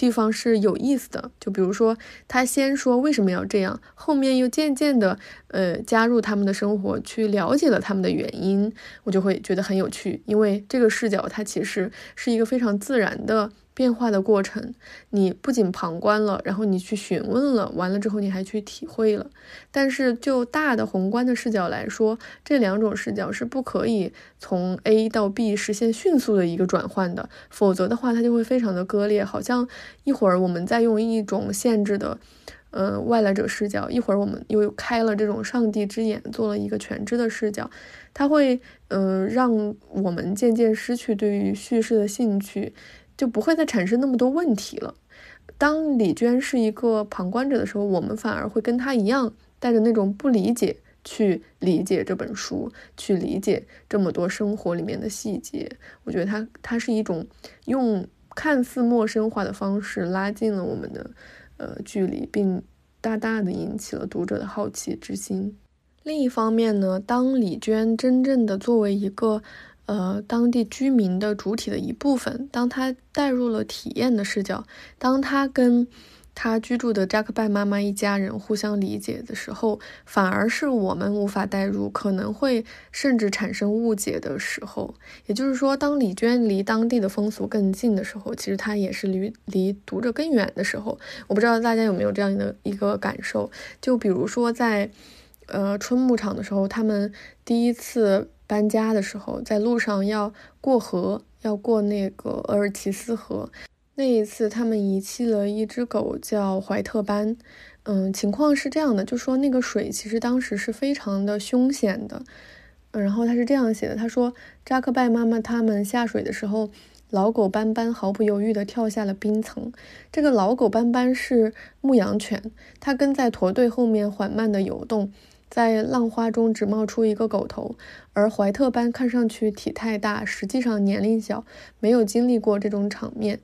地方是有意思的，就比如说他先说为什么要这样，后面又渐渐的呃加入他们的生活，去了解了他们的原因，我就会觉得很有趣，因为这个视角它其实是一个非常自然的。变化的过程，你不仅旁观了，然后你去询问了，完了之后你还去体会了。但是就大的宏观的视角来说，这两种视角是不可以从 A 到 B 实现迅速的一个转换的，否则的话它就会非常的割裂。好像一会儿我们在用一种限制的，呃外来者视角，一会儿我们又开了这种上帝之眼，做了一个全知的视角，它会嗯让我们渐渐失去对于叙事的兴趣。就不会再产生那么多问题了。当李娟是一个旁观者的时候，我们反而会跟她一样，带着那种不理解去理解这本书，去理解这么多生活里面的细节。我觉得它它是一种用看似陌生化的方式拉近了我们的呃距离，并大大的引起了读者的好奇之心。另一方面呢，当李娟真正的作为一个。呃，当地居民的主体的一部分，当他带入了体验的视角，当他跟他居住的扎克拜妈妈一家人互相理解的时候，反而是我们无法带入，可能会甚至产生误解的时候。也就是说，当李娟离当地的风俗更近的时候，其实她也是离离读者更远的时候。我不知道大家有没有这样的一个感受？就比如说在呃春牧场的时候，他们第一次。搬家的时候，在路上要过河，要过那个额尔齐斯河。那一次，他们遗弃了一只狗，叫怀特班。嗯，情况是这样的，就说那个水其实当时是非常的凶险的。嗯，然后他是这样写的，他说扎克拜妈妈他们下水的时候，老狗斑斑毫不犹豫地跳下了冰层。这个老狗斑斑是牧羊犬，它跟在驼队后面缓慢地游动。在浪花中只冒出一个狗头，而怀特班看上去体态大，实际上年龄小，没有经历过这种场面。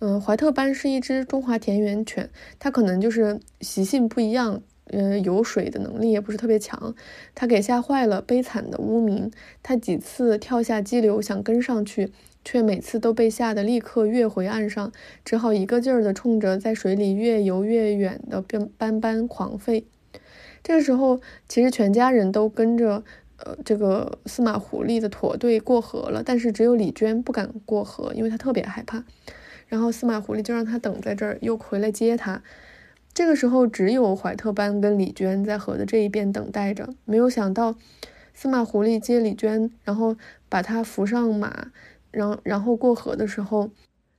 嗯，怀特班是一只中华田园犬，它可能就是习性不一样，呃，游水的能力也不是特别强，它给吓坏了，悲惨的污名。它几次跳下激流想跟上去，却每次都被吓得立刻跃回岸上，只好一个劲儿的冲着在水里越游越远的斑斑狂吠。这个时候，其实全家人都跟着。呃，这个司马狐狸的驼队过河了，但是只有李娟不敢过河，因为她特别害怕。然后司马狐狸就让他等在这儿，又回来接他。这个时候，只有怀特班跟李娟在河的这一边等待着。没有想到，司马狐狸接李娟，然后把她扶上马，然后然后过河的时候。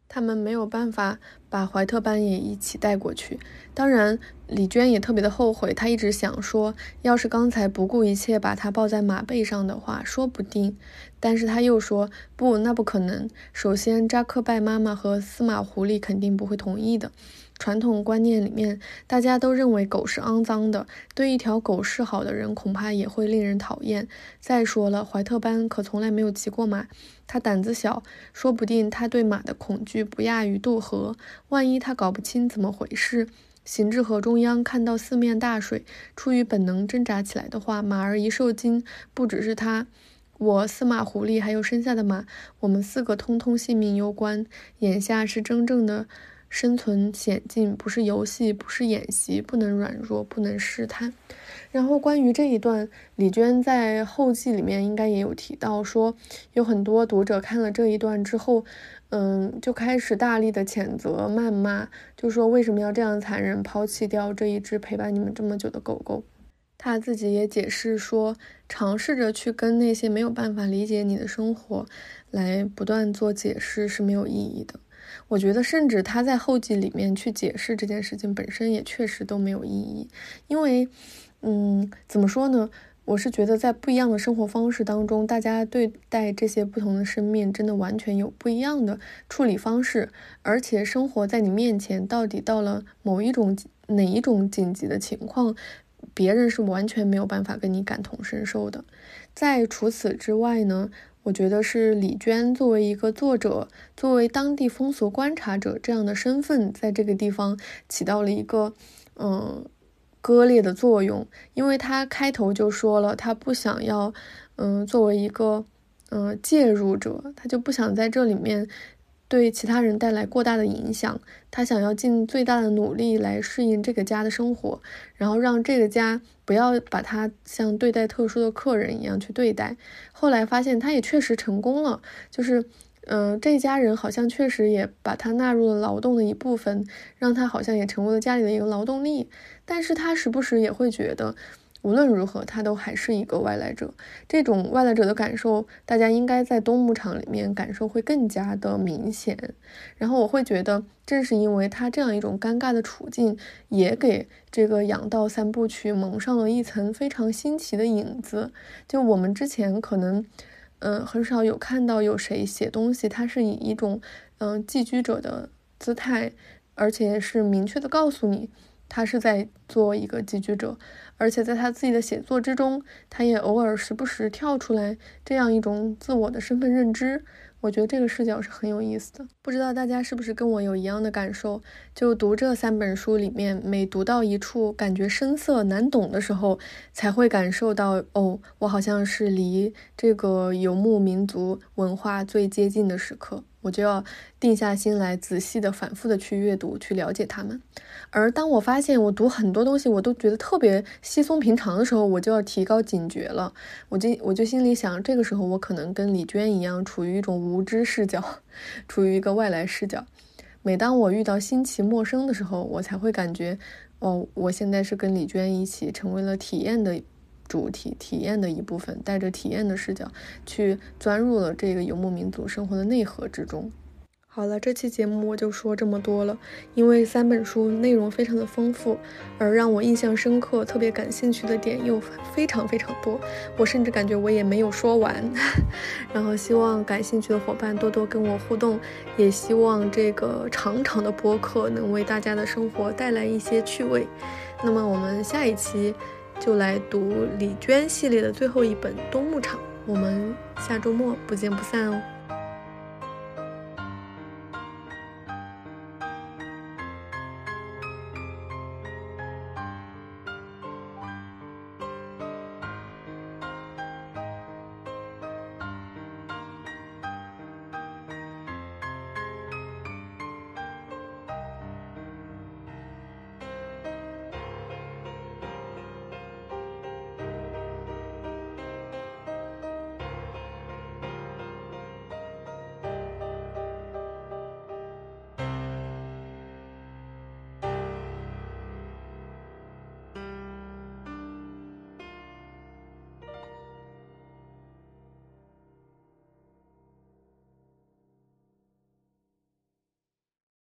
他们没有办法把怀特班也一起带过去。当然，李娟也特别的后悔。她一直想说，要是刚才不顾一切把他抱在马背上的话，说不定。但是他又说，不，那不可能。首先，扎克拜妈妈和司马狐狸肯定不会同意的。传统观念里面，大家都认为狗是肮脏的，对一条狗示好的人恐怕也会令人讨厌。再说了，怀特班可从来没有骑过马，他胆子小，说不定他对马的恐惧不亚于渡河。万一他搞不清怎么回事，行至河中央，看到四面大水，出于本能挣扎起来的话，马儿一受惊，不只是他，我司马狐狸还有身下的马，我们四个通通性命攸关。眼下是真正的。生存险境不是游戏，不是演习，不能软弱，不能试探。然后关于这一段，李娟在后记里面应该也有提到，说有很多读者看了这一段之后，嗯，就开始大力的谴责、谩骂，就说为什么要这样残忍，抛弃掉这一只陪伴你们这么久的狗狗。他自己也解释说，尝试着去跟那些没有办法理解你的生活来不断做解释是没有意义的。我觉得，甚至他在后记里面去解释这件事情本身也确实都没有意义，因为，嗯，怎么说呢？我是觉得在不一样的生活方式当中，大家对待这些不同的生命，真的完全有不一样的处理方式。而且，生活在你面前，到底到了某一种哪一种紧急的情况，别人是完全没有办法跟你感同身受的。在除此之外呢？我觉得是李娟作为一个作者，作为当地风俗观察者这样的身份，在这个地方起到了一个嗯割裂的作用，因为他开头就说了，他不想要嗯作为一个嗯介入者，他就不想在这里面。对其他人带来过大的影响，他想要尽最大的努力来适应这个家的生活，然后让这个家不要把他像对待特殊的客人一样去对待。后来发现他也确实成功了，就是，嗯，这家人好像确实也把他纳入了劳动的一部分，让他好像也成为了家里的一个劳动力。但是他时不时也会觉得。无论如何，他都还是一个外来者。这种外来者的感受，大家应该在冬牧场里面感受会更加的明显。然后我会觉得，正是因为他这样一种尴尬的处境，也给这个养道三部曲蒙上了一层非常新奇的影子。就我们之前可能，嗯，很少有看到有谁写东西，他是以一种嗯寄居者的姿态，而且是明确的告诉你。他是在做一个寄居者，而且在他自己的写作之中，他也偶尔时不时跳出来这样一种自我的身份认知。我觉得这个视角是很有意思的。不知道大家是不是跟我有一样的感受？就读这三本书里面，每读到一处感觉生涩难懂的时候，才会感受到哦，我好像是离这个游牧民族文化最接近的时刻。我就要定下心来，仔细的、反复的去阅读，去了解他们。而当我发现我读很多东西，我都觉得特别稀松平常的时候，我就要提高警觉了。我就我就心里想，这个时候我可能跟李娟一样，处于一种无知视角，处于一个外来视角。每当我遇到新奇陌生的时候，我才会感觉，哦，我现在是跟李娟一起成为了体验的主体，体验的一部分，带着体验的视角去钻入了这个游牧民族生活的内核之中。好了，这期节目我就说这么多了。因为三本书内容非常的丰富，而让我印象深刻、特别感兴趣的点又非常非常多，我甚至感觉我也没有说完。然后希望感兴趣的伙伴多多跟我互动，也希望这个长长的播客能为大家的生活带来一些趣味。那么我们下一期就来读李娟系列的最后一本《冬牧场》，我们下周末不见不散哦。